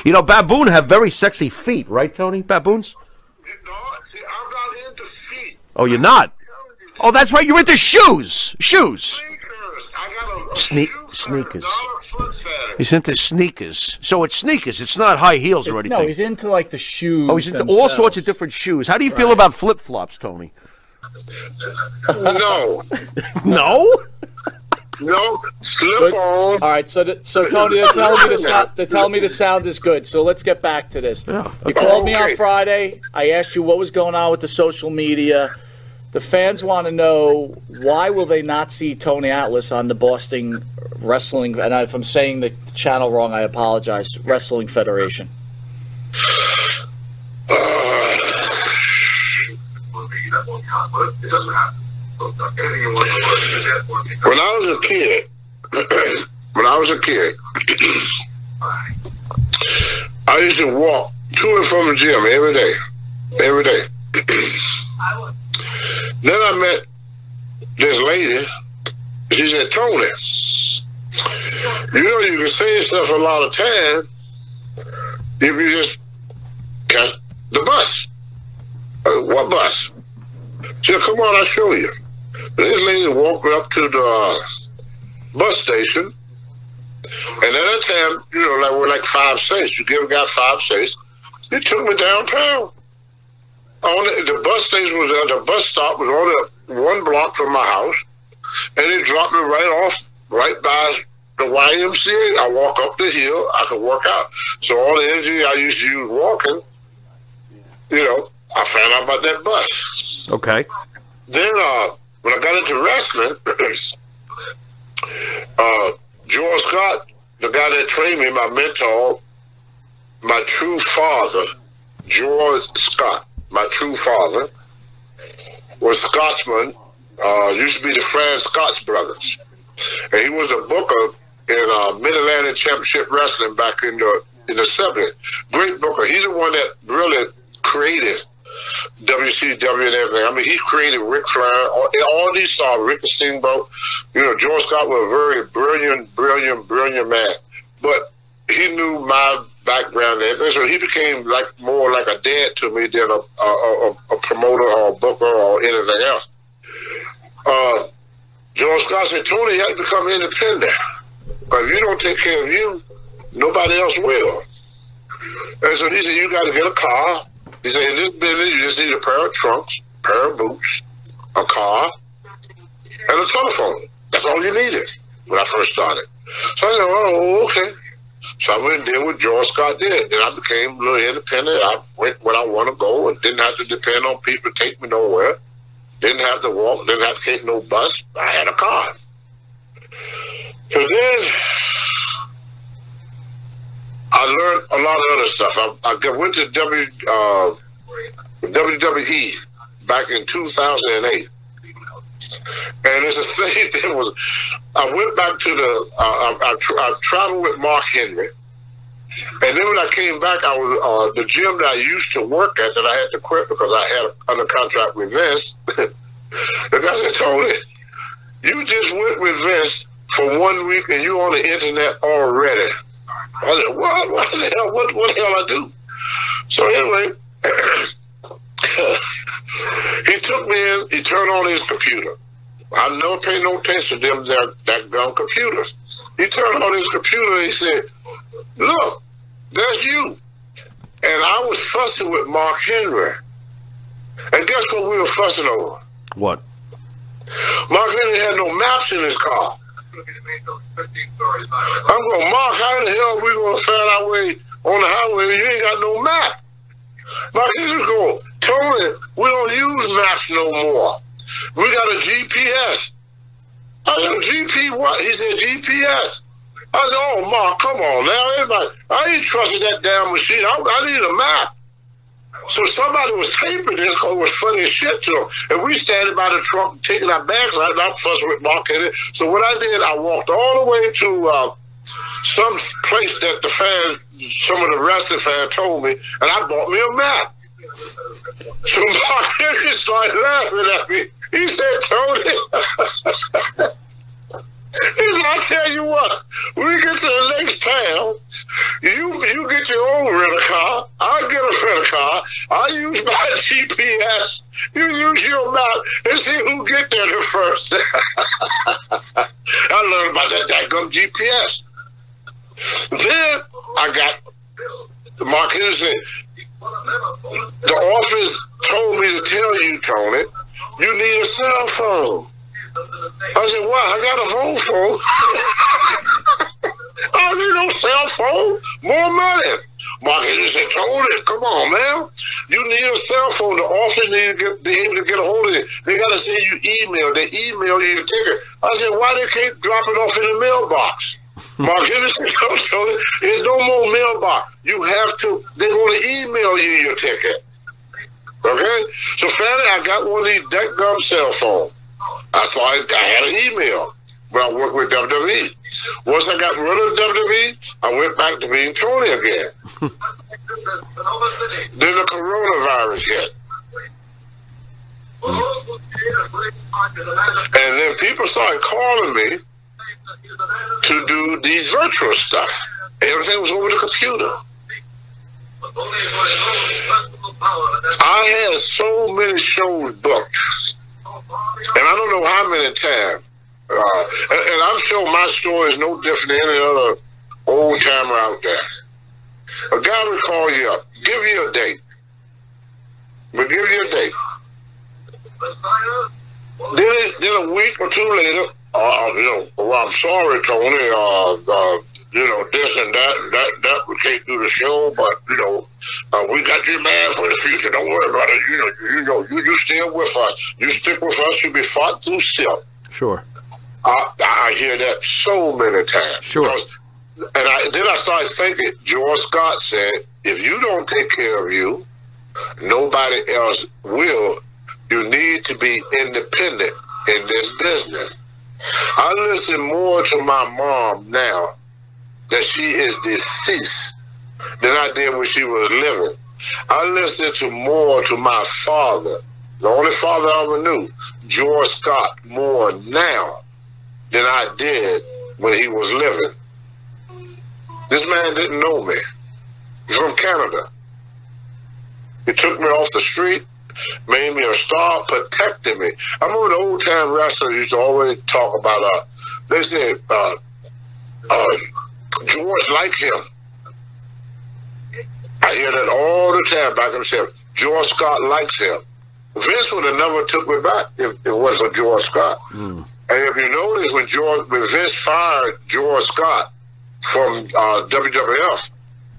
You know, baboon have very sexy feet, right, Tony? Baboons? Oh, you're not. Oh, that's right. You're into shoes. Shoes. Sne- sneakers. He's into sneakers. So it's sneakers. It's not high heels or anything. No, he's into like the shoes. oh, he's into all sorts of different shoes. How do you feel about flip flops, Tony? No. <laughs> no. <laughs> No. Slip Good. on. All right, so the, so Tony, they're telling me the <laughs> sound, they're telling me the sound is good. So let's get back to this. yeah You called me on Friday. I asked you what was going on with the social media. The fans want to know why will they not see Tony Atlas on the Boston Wrestling? And if I'm saying the channel wrong, I apologize. Wrestling Federation. <sighs> When I was a kid, <clears throat> when I was a kid, <clears throat> I used to walk to and from the gym every day, every day. <clears throat> then I met this lady. She said, Tony, you know you can say stuff a lot of time if you just catch the bus. Uh, what bus? She said, come on, I'll show you. This lady walked up to the bus station, and at that time, you know, like we're like five cents. You give a guy five cents. He took me downtown. On the, the bus station was uh, the bus stop was on the one block from my house, and it dropped me right off, right by the YMCA. I walk up the hill. I could work out. So all the energy I used to use walking, you know, I found out about that bus. Okay. Then uh, when I got into wrestling, <clears throat> uh, George Scott, the guy that trained me, my mentor, my true father, George Scott, my true father, was Scotsman. Uh, used to be the Flying Scotts brothers, and he was a booker in uh, Mid Atlantic Championship Wrestling back in the in the '70s. Great booker. He's the one that really created WCW and everything. I mean, he created Ric Flair, all, all these stars, Rick Steamboat. You know, George Scott was a very brilliant, brilliant, brilliant man. But he knew my background and everything, so he became like more like a dad to me than a, a, a, a promoter or a booker or anything else. Uh, George Scott said, Tony, you have to become independent. If you don't take care of you, nobody else will. And so he said, you got to get a car. He said, in this business, you just need a pair of trunks, a pair of boots, a car, and a telephone. That's all you needed when I first started. So I said, oh, okay. So I went and did what George Scott did. Then I became a little independent. I went where I want to go and didn't have to depend on people to take me nowhere. Didn't have to walk, didn't have to take no bus. I had a car. So then I learned a lot of other stuff. I, I went to w, uh, WWE back in 2008. And it's a <laughs> thing that was, I went back to the, uh, I, I, tra- I traveled with Mark Henry. And then when I came back, I was, uh, the gym that I used to work at that I had to quit because I had under contract with Vince. <laughs> The guy said, Tony, you just went with Vince for one week and you on the internet already. I said, what? What the hell? What, what the hell I do? So anyway, <coughs> he took me in. He turned on his computer. I never paid no attention to them that that gun computers. He turned on his computer. and He said, "Look, there's you." And I was fussing with Mark Henry. And guess what we were fussing over? What? Mark Henry had no maps in his car. I'm gonna Mark, how the hell we going to find our way on the highway? You ain't got no map. Mark Henry go, Tony, we don't use maps no more. We got a GPS. I said, GP what? He said, GPS. I said, oh, Mark, come on now. Everybody, I ain't trusting that damn machine. I, I need a map. So somebody was taping this because it was funny as shit to him. And we standing by the truck taking our bags out, and I'm not fussing with Mark in it. So what I did, I walked all the way to uh, some place that the fan, some of the wrestling fans told me, and I bought me a map. So <laughs> Mark Henry started laughing at me. He said, Tony, <laughs> he I tell you what, we get to the next town, you you get your own rental car, I get a rental car, I use my <laughs> GPS, you use your map, and see who get there the first. <laughs> I learned about that daggum GPS. Then I got Mark said, the office told me to tell you, Tony, you need a cell phone. I said, what? I got a home phone. <laughs> I don't need no cell phone. More money. Mark Henry said, Tony, come on, man. You need a cell phone. The office need to get, be able to get a hold of it. They got to send you email. They email you the ticket. I said, why they can't drop it off in the mailbox? <laughs> Mark said, no, Tony, there's no more mailbox. You have to, they're going to email you your ticket. Okay? So finally, I got one of these deck gum cell phones. I I, I had an email, but I worked with WWE. Once I got rid of WWE, I went back to being Tony again. then the coronavirus hit. And then people started calling me to do these virtual stuff. Everything was over the computer. I had so many shows booked, and I don't know how many times. Uh, and, and I'm sure my story is no different than any other old timer out there. A guy will call you up, give you a date. We'll give you a date. Then, then a week or two later, uh, you know, well, I'm sorry, Tony. Uh, uh, you know, this and that, and that, that we can't do the show, but you know, uh, we got you man for the future. Don't worry about it. You know, you know, you you stay with us. You stick with us. You'll be fought through still. Sure. I, I hear that so many times. Sure. Because- and I, then I started thinking. George Scott said, "If you don't take care of you, nobody else will. You need to be independent in this business." I listen more to my mom now that she is deceased than I did when she was living. I listened to more to my father, the only father I ever knew, George Scott, more now than I did when he was living. This man didn't know me. He's from Canada. He took me off the street, made me a star, protected me. I remember the old time wrestlers used to always talk about, uh, they said, uh, uh, George liked him. I hear that all the time back in the 70s. George Scott likes him. Vince would have never took me back if if it wasn't for George Scott. And if you notice, when George, when Vince fired George Scott from uh, WWF,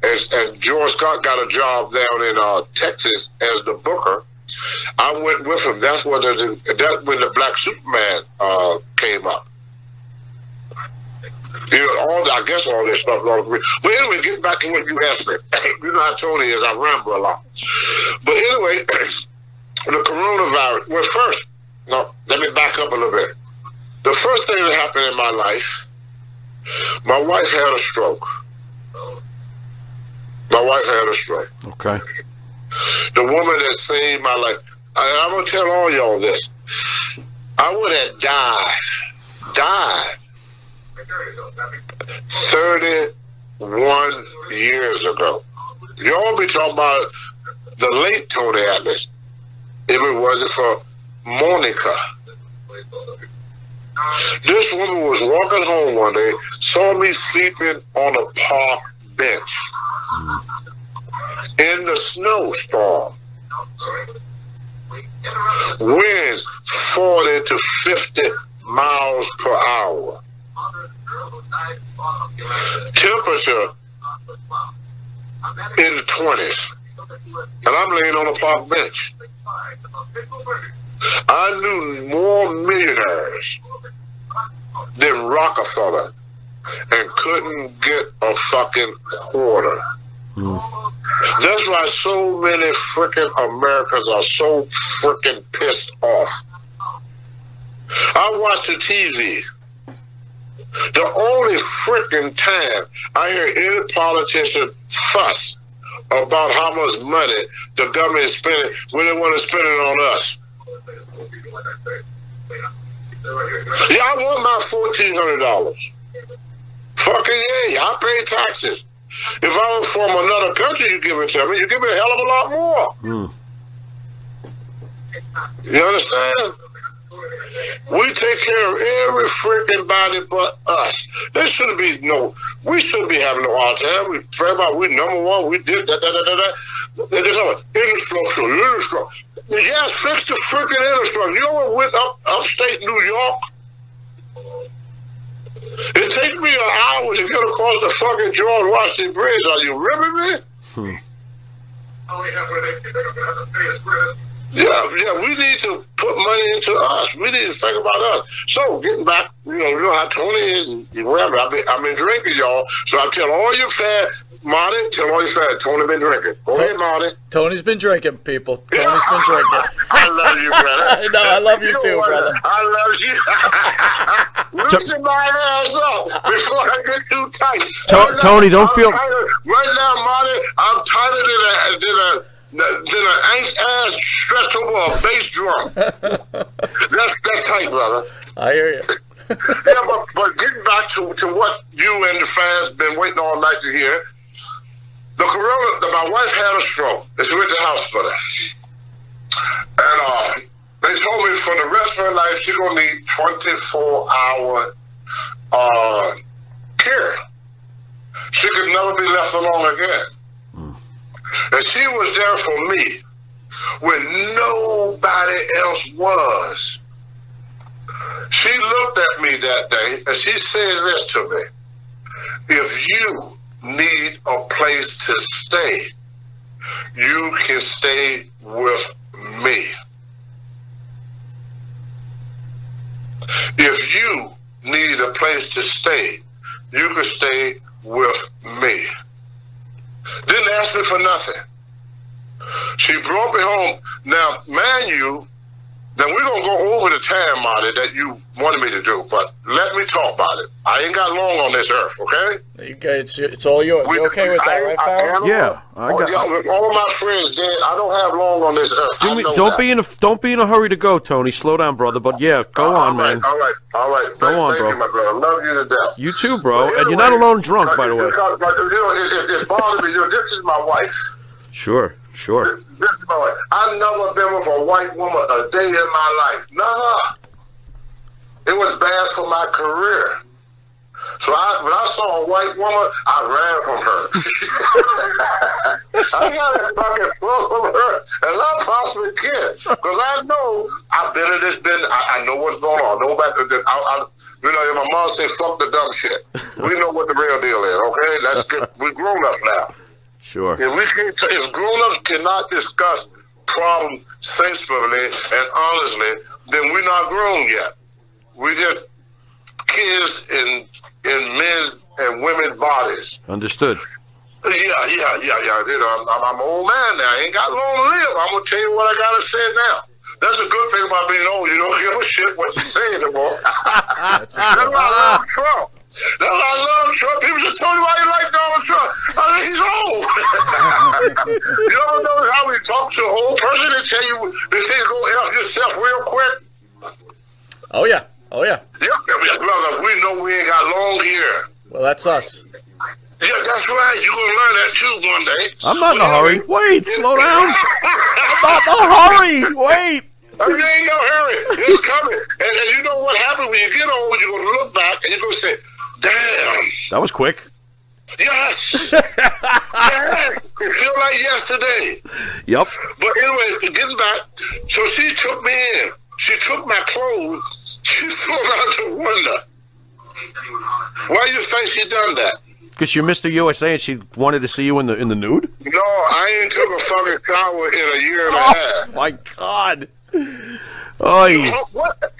and, and George Scott got a job down in uh, Texas as the booker, I went with him. That's when the that's when the Black Superman uh, came up. You know, all I guess all this stuff. But anyway, getting back to what you asked me. <clears throat> you know how Tony is. I ramble a lot. But anyway, <clears throat> the coronavirus. Well, first, no, let me back up a little bit. The first thing that happened in my life, my wife had a stroke. My wife had a stroke. Okay. The woman that saved my life. And I'm gonna tell all y'all this. I would have died, died 31 years ago. Y'all be talking about the late Tony Atlas. If it wasn't for Monica. This woman was walking home one day, saw me sleeping on a park bench in the snowstorm. Winds 40 to 50 miles per hour. Temperature in the 20s. And I'm laying on a park bench. I knew more millionaires than Rockefeller and couldn't get a fucking quarter. Mm. That's why so many freaking Americans are so freaking pissed off. I watch the TV. The only freaking time I hear any politician fuss about how much money the government is spending when they want to spend it on us. Yeah, I want my fourteen hundred dollars. Fucking yeah, I pay taxes. If I was from another country, you give it to me. You give me a hell of a lot more. Hmm. You understand? We take care of every freaking body but us. There shouldn't be no. We shouldn't be having no hard time. We pray about we number one. We did that. that, that, that, that. They just have infrastructure, infrastructure. Yes, fix the freaking infrastructure. You ever went up upstate New York? It takes me an hour to get across the fucking George Washington Bridge. Are you hmm. ripping me? Yeah, yeah, we need to put money into us. We need to think about us. So, getting back, you know, you know how Tony is and whatever. I've been, I've been drinking, y'all. So I tell all your fat, Marty, tell all your fat, Tony been drinking. Go ahead, Marty. Tony's been drinking, people. Tony's been drinking. <laughs> I love you, brother. <laughs> no, I love you, know too, brother. I love you. <laughs> Loosen my ass up before I get too tight. To- Right now, Tony, don't I'm feel- tighter- Right now, Marty, I'm tighter than a than a than an ain't ass stretch over a bass drum. <laughs> that's that's tight, brother. I hear you. <laughs> yeah, but, but getting back to, to what you and the fans been waiting all night to hear, the corona, the, my wife had a stroke. It's went to the hospital. And uh, they told me for the rest of her life, she's going to need 24 hour uh, care. She could never be left alone again. And she was there for me when nobody else was. She looked at me that day and she said this to me. If you need a place to stay, you can stay with me. If you need a place to stay, you can stay with me. Didn't ask me for nothing. She brought me home. Now, man, you, then we're going to go over the time, Marty, that you wanted me to do, but let me talk about it. I ain't got long on this earth, okay? You guys, it's all yours. You okay with that, right, Farrell? Yeah, I got- All, all my friends dead. I don't have long on this earth. Do we, don't, that. be in a don't be in a hurry to go, Tony. Slow down, brother. But yeah, go uh, all on, right, man. All right, all right. Thank, on, thank bro. you, my brother. Love you to death. You too, bro. But And you're not alone drunk, by the way. Because, but, you know, it, it, it bothered me. You know, this is my wife. Sure, sure. This is my wife. I've never been with a white woman a day in my life. Nah. It was bad for my career. So I, when I saw a white woman, I ran from her. <laughs> I got a fucking full from her, and I possibly kid, because I know I've been in this business. I, I know what's going on. Know about I, I, you know, if my mom said, "Fuck the dumb shit." We know what the real deal is. Okay, let's get. We're grown up now. Sure. If we can, if grown-ups cannot discuss problems sensibly and honestly, then we're not grown yet. We just kids in in men's and women's bodies. Understood. Yeah, yeah, yeah, yeah. You know, I'm, I'm, an old man now. I ain't got long to live. I'm gonna tell you what I gotta say now. That's a good thing about being old. You don't <laughs> give a shit what you say anymore. <laughs> That's why I love Trump. That's why I love Trump. People should tell me why you like Donald Trump. I mean, he's old. <laughs> you ever know how we talk to an old person and tell you they say go help yourself real quick? Oh yeah. Oh yeah. Yeah, brother, we know we ain't got long hair. Well, that's us. Yeah, that's right. You're gonna learn that too one day. I'm not in a hurry. Wait, slow <laughs> down. I'm not in a hurry. Wait. You ain't no hurry. It's coming. And, and you know what happens when you get old? You're gonna look back and you're gonna say, "Damn, That was quick. yes, <laughs> yes." It feel like yesterday. Yep. But anyway, getting back, so she took me in. She took my clothes. <laughs> She threw out the window. Why you think she done that? Because you're Mr. USA and she wanted to see you in the in the nude. No, I ain't took a fucking shower in a year and a oh half. Oh my God. Oh, what?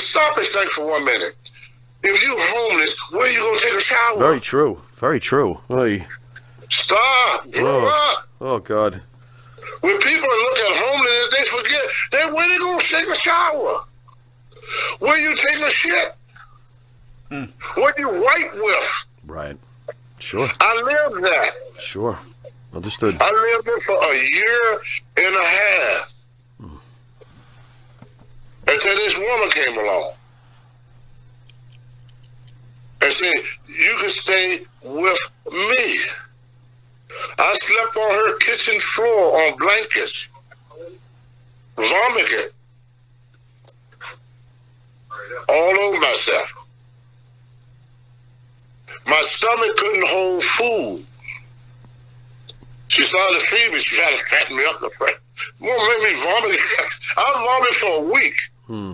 Stop and think for one minute. If you homeless, where you gonna take a shower? Very true. Very true. Oy. Stop. Grow Oh. up. oh God. When people look at homelessness, they forget they where they gonna take a shower? Where you take a shit? Hmm. What you wipe with? Right. Sure. I lived that. Sure. Understood. I lived it for a year and a half. Hmm. Until this woman came along. And said, You can stay with me. I slept on her kitchen floor on blankets. Vomited. All over myself. My stomach couldn't hold food. She started to feed me. She tried to fatten me up the front. Won't make me vomit. <laughs> I vomited for a week. Hmm.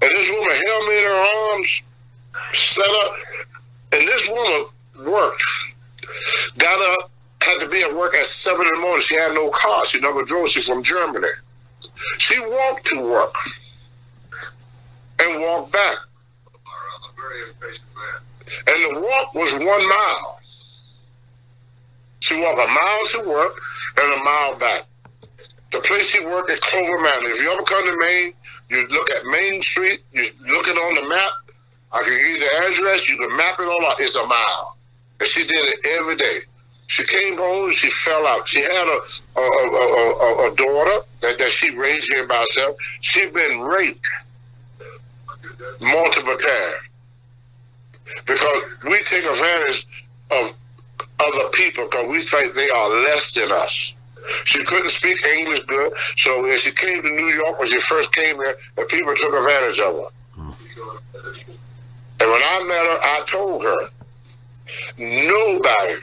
And this woman held me in her arms, set up, and this woman worked. Got up, had to be at work at seven in the morning. She had no car. She never drove. She's from Germany. She walked to work and walked back. And the walk was one mile. She walked a mile to work and a mile back. The place she worked at Clover Mountain. If you ever come to Maine, you look at Main Street, you look it on the map. I can give you the address, you can map it all out. It's a mile. And she did it every day. She came home she fell out. She had a a, a, a, a daughter that, that she raised here by herself. She'd been raped multiple times because we take advantage of other people because we think they are less than us. She couldn't speak English good, so when she came to New York, when she first came here, the people took advantage of her. And when I met her, I told her, nobody,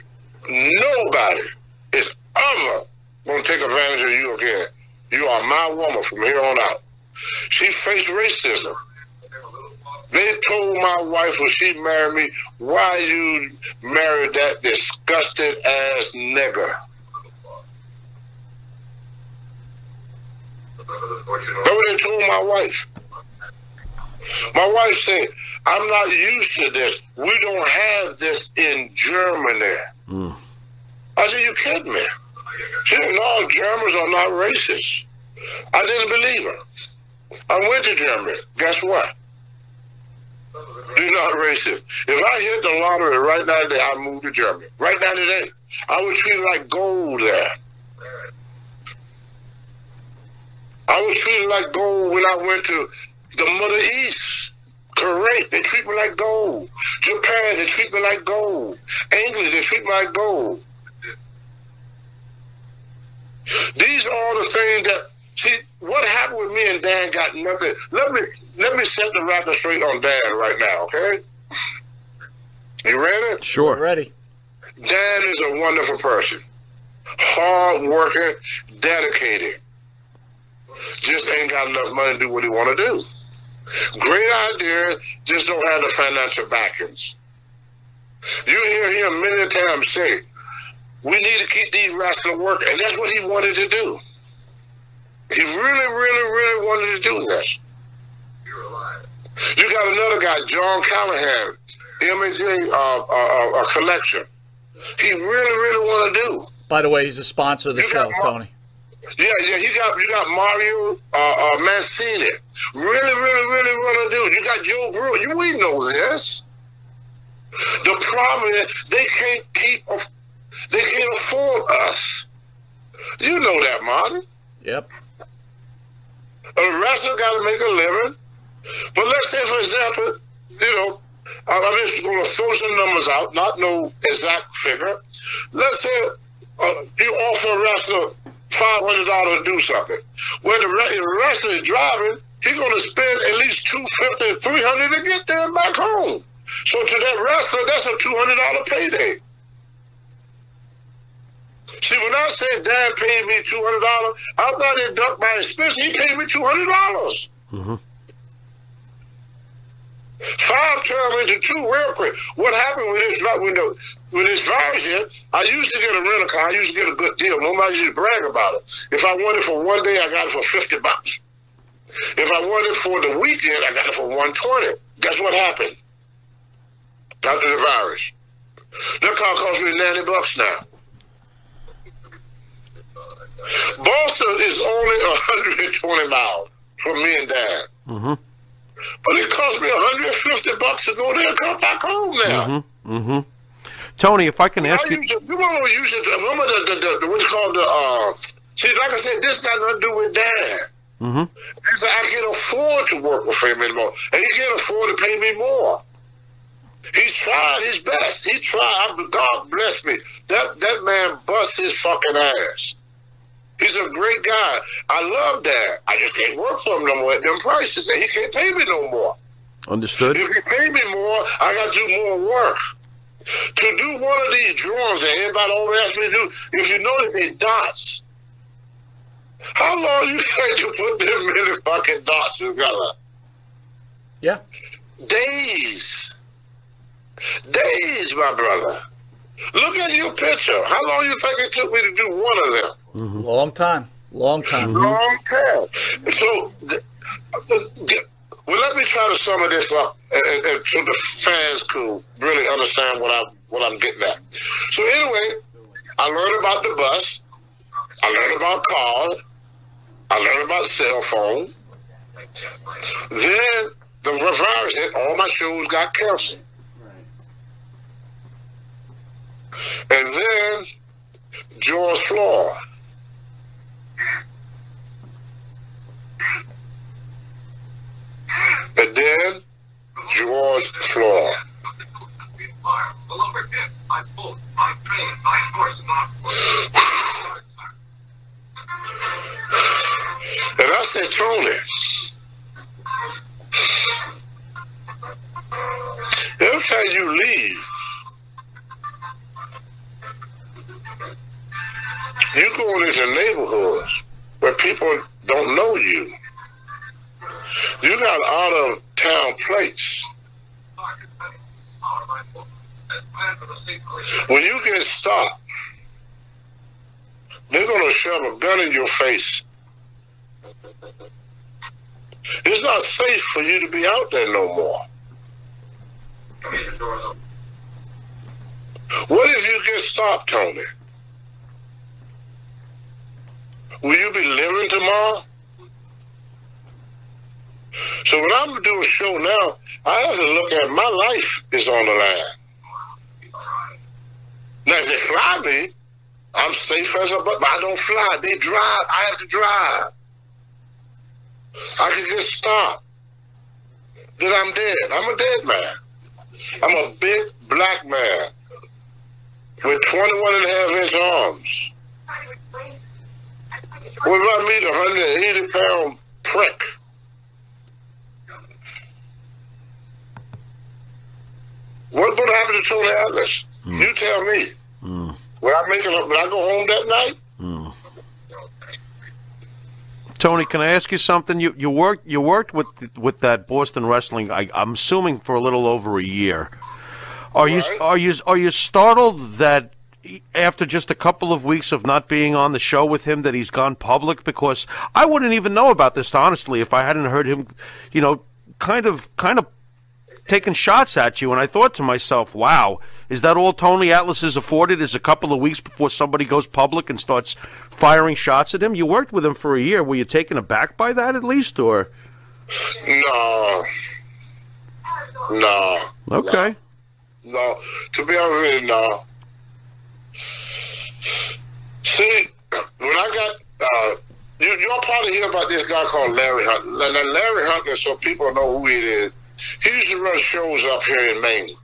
nobody is ever going to take advantage of you again. You are my woman from here on out. She faced racism. They told my wife when she married me, why you married that disgusting ass nigger? That's what they told my wife. My wife said, I'm not used to this. We don't have this in Germany. Mm. I said, you kidding me? She said, no, Germans are not racist. I didn't believe her. I went to Germany. Guess what? They're not racist. If I hit the lottery right now today, I move to Germany. Right now today, I was treated like gold there. I was treated like gold when I went to the Middle East. Correct. They treat me like gold. Japan, they treat me like gold. England, they treat me like gold. These are all the things that see what happened with me and Dan got nothing. Let me let me set the record straight on Dan right now, okay? You ready? Sure. Ready. Dan is a wonderful person. Hard working, dedicated. Just ain't got enough money to do what he wanna do. Great idea, just don't have the financial backings. You hear him many times say, we need to keep these wrestlers working, and that's what he wanted to do. He really, really, really wanted to do this. You got another guy, John Callahan, MJ uh, uh, uh, collection. He really, really want to do. By the way, he's a sponsor of the You show, Tony. Yeah, yeah. He got you got Mario uh, uh, Mancini. Really, really, really want to do. You got Joe Brewer. You we know this. The problem is they can't keep. They can't afford us. You know that, Marty. Yep. A wrestler got to make a living. But let's say, for example, you know, I'm just going to throw some numbers out, not no exact figure. Let's say uh, you offer a wrestler five hundred dollars to do something. When the, re- the wrestler is driving, he's going to spend at least two fifty, three hundred to get there and back home. So to that wrestler, that's a two hundred dollar payday. See, when I said Dan paid me two hundred dollars, I thought he ducked my expense. He paid me two hundred dollars. Mm-hmm. Five turned into two real quick. What happened with this when the when this virus hit? I used to get a rental car. I used to get a good deal. Nobody used to brag about it. If I wanted for one day, I got it for fifty bucks. If I wanted for the weekend, I got it for one twenty. Guess what happened? After the virus, that car cost me ninety bucks now. Boston is only 120 miles from me and Dad. Mm-hmm. But it cost me 150 bucks to go there and come back home now. Mm-hmm. Mm-hmm. Tony, if I can ask I you, used to, you remember used to, remember the, the, the, the what's called the, uh, see, like I said, this got nothing to do with that. mm-hmm. Because I can afford to work with him anymore. And he can't afford to pay me more. He's tried his best. He tried. God bless me. That that man bust his fucking ass. He's a great guy. I love that. I just can't work for him no more at them prices. And he can't pay me no more. understood. If he pay me more, I got to do more work. To do one of these drawings that everybody always asks me to do, if you notice they dots. How long you <laughs> think to put them many fucking dots together? Yeah. Days. Days, my brother. Look at your picture. How long you think it took me to do one of them? Mm-hmm. Long time. Long time. Long time. So, th- th- well, let me try to sum this up, and, and, so the fans could really understand what I'm what I'm getting at. So, anyway, I learned about the bus. I learned about cars. I learned about cell phone. Then the virus hit. All my shows got canceled. And then George Floyd. And then George Floyd. And I said, Tony, every time you leave, you go into neighborhoods where people don't know you. You got out of town plates. When you get stopped, they're going to shove a gun in your face. It's not safe for you to be out there no more. What if you get stopped, Tony? Will you be living tomorrow? So when I'm doing a show now, I have to look at my life is on the line. Now if they fly me, I'm safe as a but I don't fly. They drive. I have to drive. I can get stopped. Then I'm dead. I'm a dead man. I'm a big black man with 21 and a half inch arms. What if I meet a 180 pound prick? What's going to happen to Tony Atlas? Mm. You tell me. Mm. When I make it up, when I go home that night, mm. Tony, can I ask you something? You you worked you worked with with that Boston wrestling. I, I'm assuming for a little over a year. Are you are you are you startled that after just a couple of weeks of not being on the show with him that he's gone public? Because I wouldn't even know about this honestly if I hadn't heard him, you know, kind of kind of taking shots at you. And I thought to myself, wow, is that all Tony Atlas is afforded? Is a couple of weeks before somebody goes public and starts firing shots at him? You worked with him for a year. Were you taken aback by that at least, or? no. No. Okay. No. To be honest with you, no. See, when I got uh, you, y'all probably hear about this guy called Larry now, Larry Hunter, so people know who he is. He used to run shows up here in Maine.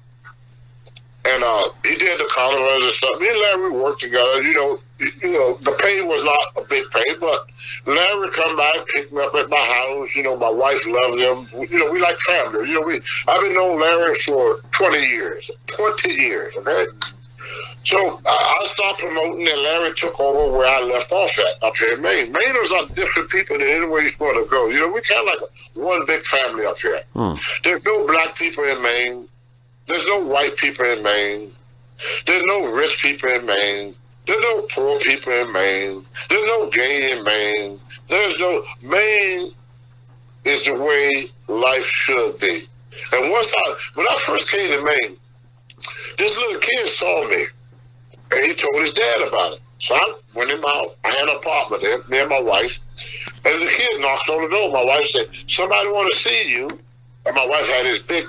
And uh, he did the carnivals and stuff. Me and Larry worked together. You know, you know, the pay was not a big pay, but Larry come by, pick me up at my house. You know, my wife loves him. You know, we like family. You know, we I've been knowing Larry for twenty years. Twenty years, okay? So I stopped promoting, and Larry took over where I left off at up here in Maine. Mainers are different people than anywhere you want to go. You know, we kind of like one big family up here. Hmm. There's no black people in Maine. There's no white people in Maine. There's no rich people in Maine. There's no poor people in Maine. There's no gay in Maine. There's no Maine is the way life should be. And once I when I first came to Maine, this little kid saw me and he told his dad about it. So I went in my I had an apartment there, me and my wife. And the kid knocked on the door. My wife said, Somebody wanna see you. And my wife had this big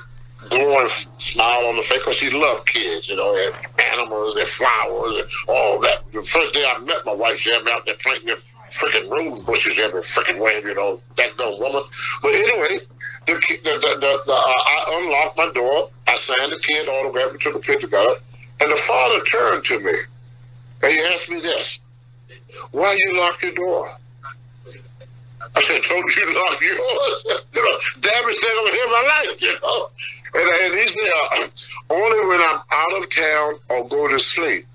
glowing smile on the face because she loved kids, you know, and animals and flowers and all that. The first day I met my wife, she had me out there planting them freaking rose bushes every freaking way, you know, that dumb woman. But anyway, the, the, the, the, uh, I unlocked my door, I signed the kid autograph, we took a picture together, and the father turned to me and he asked me this, why you lock your door? I said, told you to lock yours. <laughs> you know, damnest thing ever in my life, you know. And, and he said, only when I'm out of town or go to sleep